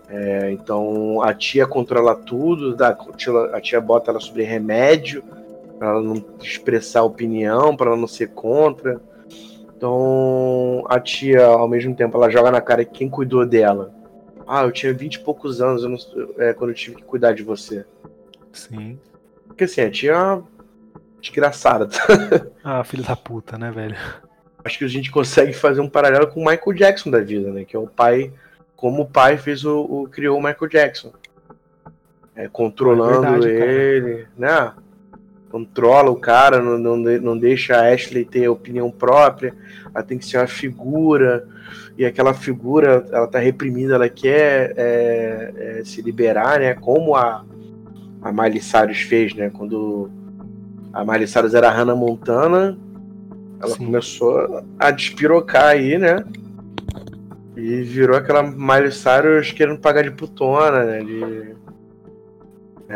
É, então a tia controla tudo, a tia, a tia bota ela sobre remédio, Pra ela não expressar opinião, para ela não ser contra. Então, a tia, ao mesmo tempo, ela joga na cara quem cuidou dela. Ah, eu tinha vinte e poucos anos eu não, é, quando eu tive que cuidar de você. Sim. Porque assim, a tia é uma desgraçada. Ah, filho da puta, né, velho? Acho que a gente consegue fazer um paralelo com o Michael Jackson da vida, né? Que é o pai, como o pai fez o, o criou o Michael Jackson. É, controlando É verdade, cara. ele, Controla o cara, não, não, não deixa a Ashley ter opinião própria. Ela tem que ser uma figura. E aquela figura, ela tá reprimida, ela quer é, é, se liberar, né? Como a, a Miley Cyrus fez, né? Quando a Miley Cyrus era a Hannah Montana, ela Sim. começou a despirocar aí, né? E virou aquela Miley Cyrus querendo pagar de putona, né? De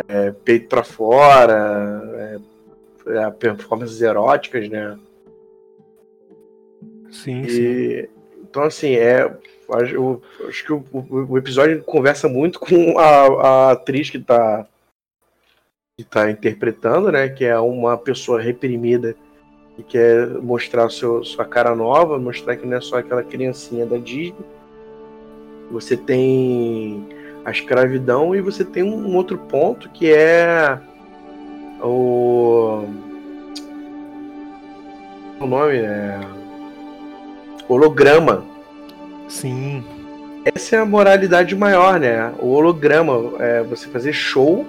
é, peito pra fora, é, é, performances eróticas, né? Sim, sim. E, então, assim, é. acho- Eu, acho que o, o- episódio conversa muito com a, a atriz que tá, que tá interpretando, né? Que é uma pessoa reprimida e quer mostrar seu, sua cara nova, mostrar que não é só aquela criancinha da Disney. Você tem a escravidão e você tem um outro ponto que é o. O nome é. Holograma. Sim. Essa é a moralidade maior, né? O holograma. É você fazer show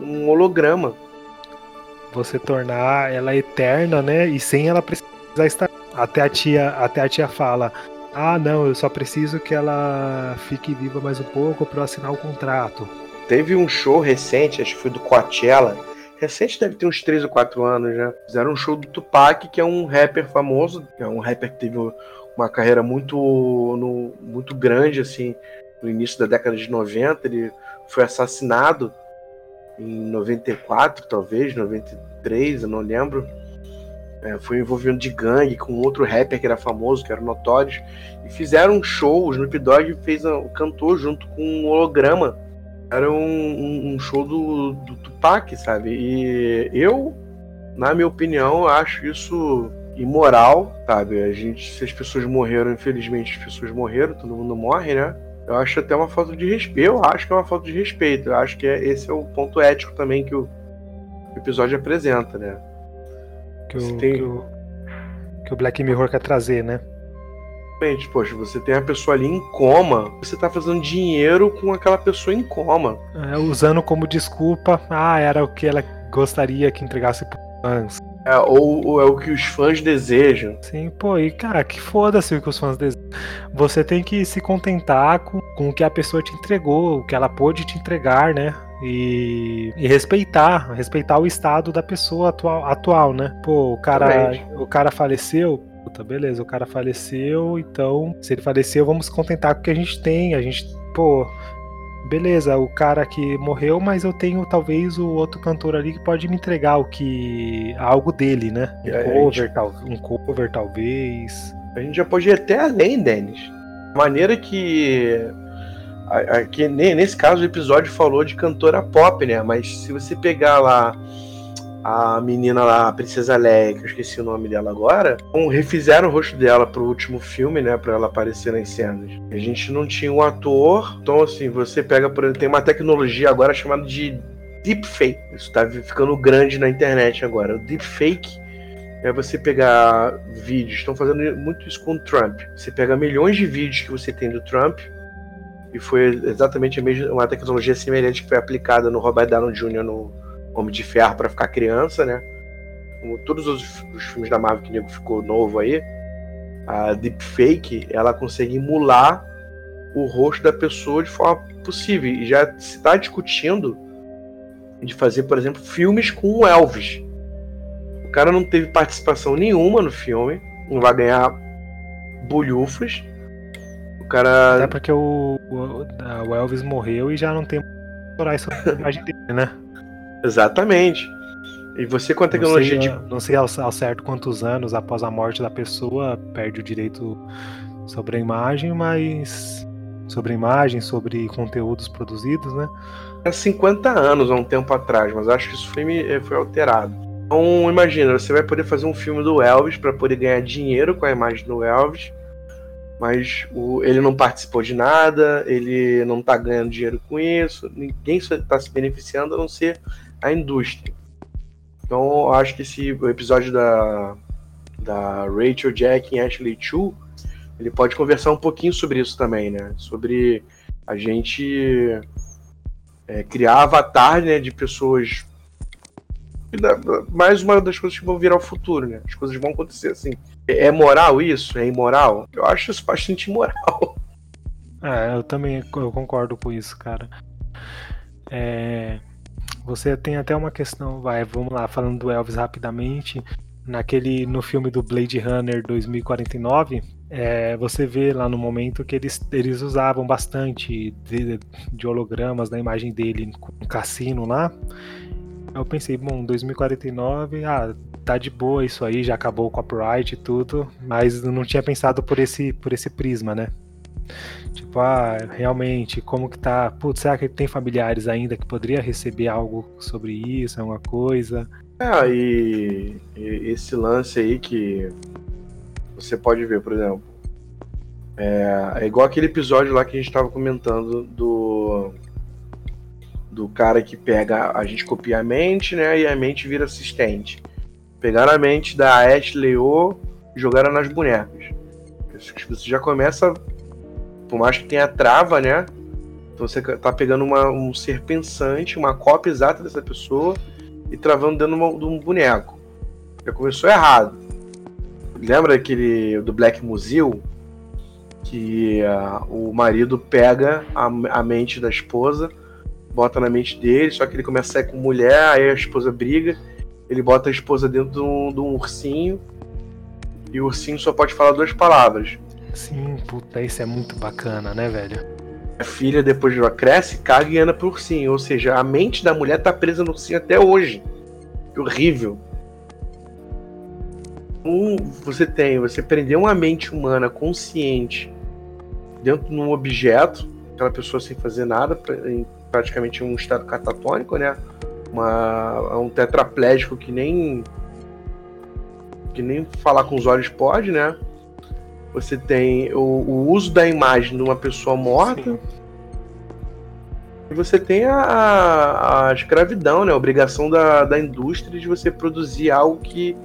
um holograma. Você tornar ela eterna, né? E sem ela precisar estar. Até a tia, até a tia fala: Ah, não, eu só preciso que ela fique viva mais um pouco eu assinar o contrato. Teve um show recente, acho que foi do Coachella. Recente deve ter uns 3 ou 4 anos já. Fizeram um show do Tupac, que é um rapper famoso. É um rapper que teve uma carreira muito, no- muito grande, assim, no início da década de 90. Ele foi assassinado em 94, talvez, 93, eu não lembro. É, foi envolvendo de gangue com outro rapper que era famoso, que era o Notorious. E fizeram um show, o Snoop Dogg fez cantou junto com um holograma. Era um, um- um show do, do Tupac, sabe? E eu, na minha opinião, acho isso imoral, sabe? A gente, se as pessoas morreram, infelizmente as pessoas morreram, todo mundo morre, né? Eu acho até uma falta de respeito. Eu acho que é uma falta de respeito. Eu acho que é- esse é o ponto ético também que o episódio apresenta, né? Que o, tem- que, o, que o Black Mirror quer trazer, né? Realmente, poxa, você tem a pessoa ali em coma, você tá fazendo dinheiro com aquela pessoa em coma. É, usando como desculpa, ah, era o que ela gostaria que entregasse pros fãs. É, ou, ou é o que os fãs desejam. Sim, pô, e cara, que foda-se o que os fãs desejam. Você tem que se contentar com, com o que a pessoa te entregou, o que ela pôde te entregar, né? E, e respeitar, respeitar o estado da pessoa atual, atual né? Pô, o cara, o cara faleceu, puta, beleza, o cara faleceu, então, se ele faleceu, vamos se contentar com o que a gente tem. A gente, pô, beleza, o cara que morreu, mas eu tenho talvez o outro cantor ali que pode me entregar o que. algo dele, né? Um cover, tal, um cover, talvez. A gente já pode ir até além, Denis. Maneira que. a- a- que ne- nesse caso o episódio falou de cantora pop, né? Mas se você pegar lá a menina lá, a Princesa Leia, que eu esqueci o nome dela agora, então, refizeram o rosto dela pro último filme, né? Pra ela aparecer nas cenas. A gente não tinha um ator, então assim, você pega, por tem uma tecnologia agora chamada de deepfake. Isso tá ficando grande na internet agora. O deepfake é você pegar vídeos, estão fazendo muito isso com o Trump. Você pega milhões de vídeos que você tem do Trump, e foi exatamente a mesma, uma tecnologia semelhante que foi aplicada no Robert Downey Jr. no Homem de Ferro para ficar criança, né? Como todos os, os filmes da Marvel que nego ficou novo aí, a deepfake, ela consegue emular o rosto da pessoa de forma possível. E já se está discutindo de fazer, por exemplo, filmes com o Elvis. O cara não teve participação nenhuma no filme, não vai ganhar bolhufas. O cara. Até porque o, o, o Elvis morreu e já não tem a imagem dele, né? Exatamente. E você com a Não tecnologia sei, de. não sei ao, ao certo quantos anos após a morte da pessoa perde o direito sobre a imagem, mas sobre a imagem, sobre conteúdos produzidos, né? há 50 anos, há um tempo atrás, mas acho que isso foi, eh, foi alterado. Então, imagina, você vai poder fazer um filme do Elvis para poder ganhar dinheiro com a imagem do Elvis, mas o, ele não participou de nada, ele não está ganhando dinheiro com isso, ninguém está se beneficiando a não ser a indústria. Então, acho que esse episódio da, da Rachel, Jack e Ashley Chu, ele pode conversar um pouquinho sobre isso também, né? Sobre a gente é, criar avatar né, de pessoas. Mais uma das coisas que vão virar o futuro, né? As coisas vão acontecer assim. É, é moral isso? É imoral? Eu acho isso bastante imoral. É, eu também eu concordo com isso, cara. É, você tem até uma questão, vai, vamos lá, falando do Elvis rapidamente. Naquele, no filme do Blade Runner 2049, é, você vê lá no momento que eles, eles usavam bastante de, de hologramas da imagem dele um cassino lá. Eu pensei, bom, 2049, ah, tá de boa isso aí, já acabou o copyright e tudo, mas não tinha pensado por esse, por esse prisma, né? Tipo, ah, realmente, como que tá? Putz, será que tem familiares ainda que poderia receber algo sobre isso, alguma coisa? É, e, e esse lance aí que você pode ver, por exemplo, é, é igual aquele episódio lá que a gente estava comentando do do cara que pega, a gente copia a mente, né, e a mente vira assistente. Pegaram a mente da Ashley O jogaram nas bonecas. Você já começa por mais que tenha trava, né? Então você tá pegando uma, um ser pensante, uma cópia exata dessa pessoa e travando dentro de, uma, de um boneco. Já começou errado. Lembra aquele do Black Musil? Que uh, o marido pega a, a mente da esposa, bota na mente dele, só que ele começa a sair com mulher, aí a esposa briga, ele bota a esposa dentro de um, de um ursinho, e o ursinho só pode falar duas palavras Sim, puta, isso é muito bacana, né, velho? A filha, depois ela cresce, caga e anda pro ursinho. Ou seja, a mente da mulher tá presa no ursinho até hoje. Que horrível. Um, você tem, você prender uma mente humana consciente dentro de um objeto, aquela pessoa sem fazer nada, em praticamente um estado catatônico, né? Uma, um tetraplégico que nem que nem falar com os olhos pode, né? Você tem o, o uso da imagem de uma pessoa morta. Sim. E você tem a, a, escravidão, né? A obrigação da, da indústria de você produzir algo que,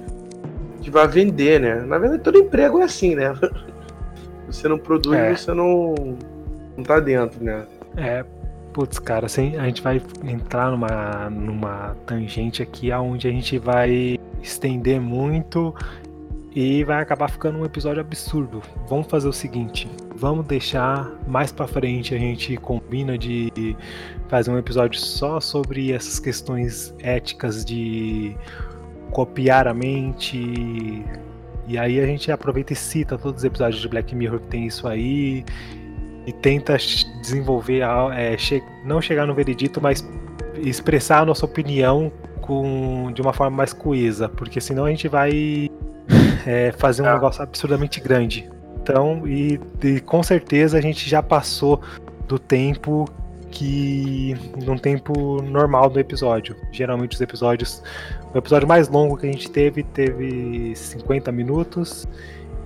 que vai vender, né? Na verdade, todo emprego é assim, né? Você não produz, é. você não, não tá dentro, né? É, putz, cara, assim, a gente vai entrar numa, numa tangente aqui onde a gente vai estender muito e vai acabar ficando um episódio absurdo. Vamos fazer o seguinte, vamos deixar mais para frente a gente combina de fazer um episódio só sobre essas questões éticas de copiar a mente. E aí a gente aproveita e cita todos os episódios de Black Mirror que tem isso aí e tenta desenvolver, é, che não chegar no veredito, mas expressar a nossa opinião com, de uma forma mais coesa, porque senão a gente vai é, fazer um é. negócio absurdamente grande. Então, e, e, com certeza a gente já passou do tempo que. num tempo normal do episódio. Geralmente os episódios. O episódio mais longo que a gente teve teve 50 minutos.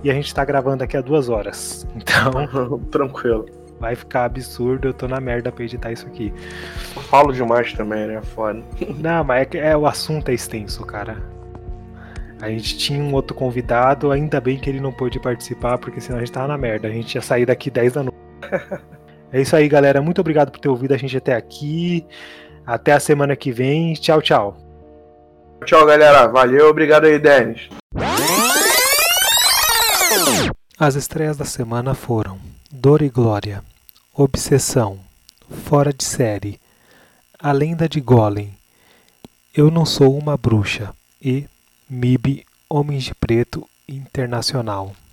E a gente tá gravando aqui há duas horas. Então. Tranquilo. Vai ficar absurdo, eu tô na merda pra editar isso aqui. Eu falo demais também, né? Foda. Não, mas é, é o assunto é extenso, cara. A gente tinha um outro convidado, ainda bem que ele não pôde participar, porque senão a gente tava na merda. A gente ia sair daqui 10 da noite. é isso aí, galera. Muito obrigado por ter ouvido a gente até aqui. Até a semana que vem. Tchau, tchau. Tchau, galera. Valeu. Obrigado aí, Denis. As estreias da semana foram Dor e Glória, Obsessão, Fora de Série, A Lenda de Golem, Eu Não Sou Uma Bruxa e MIB Homens de Preto Internacional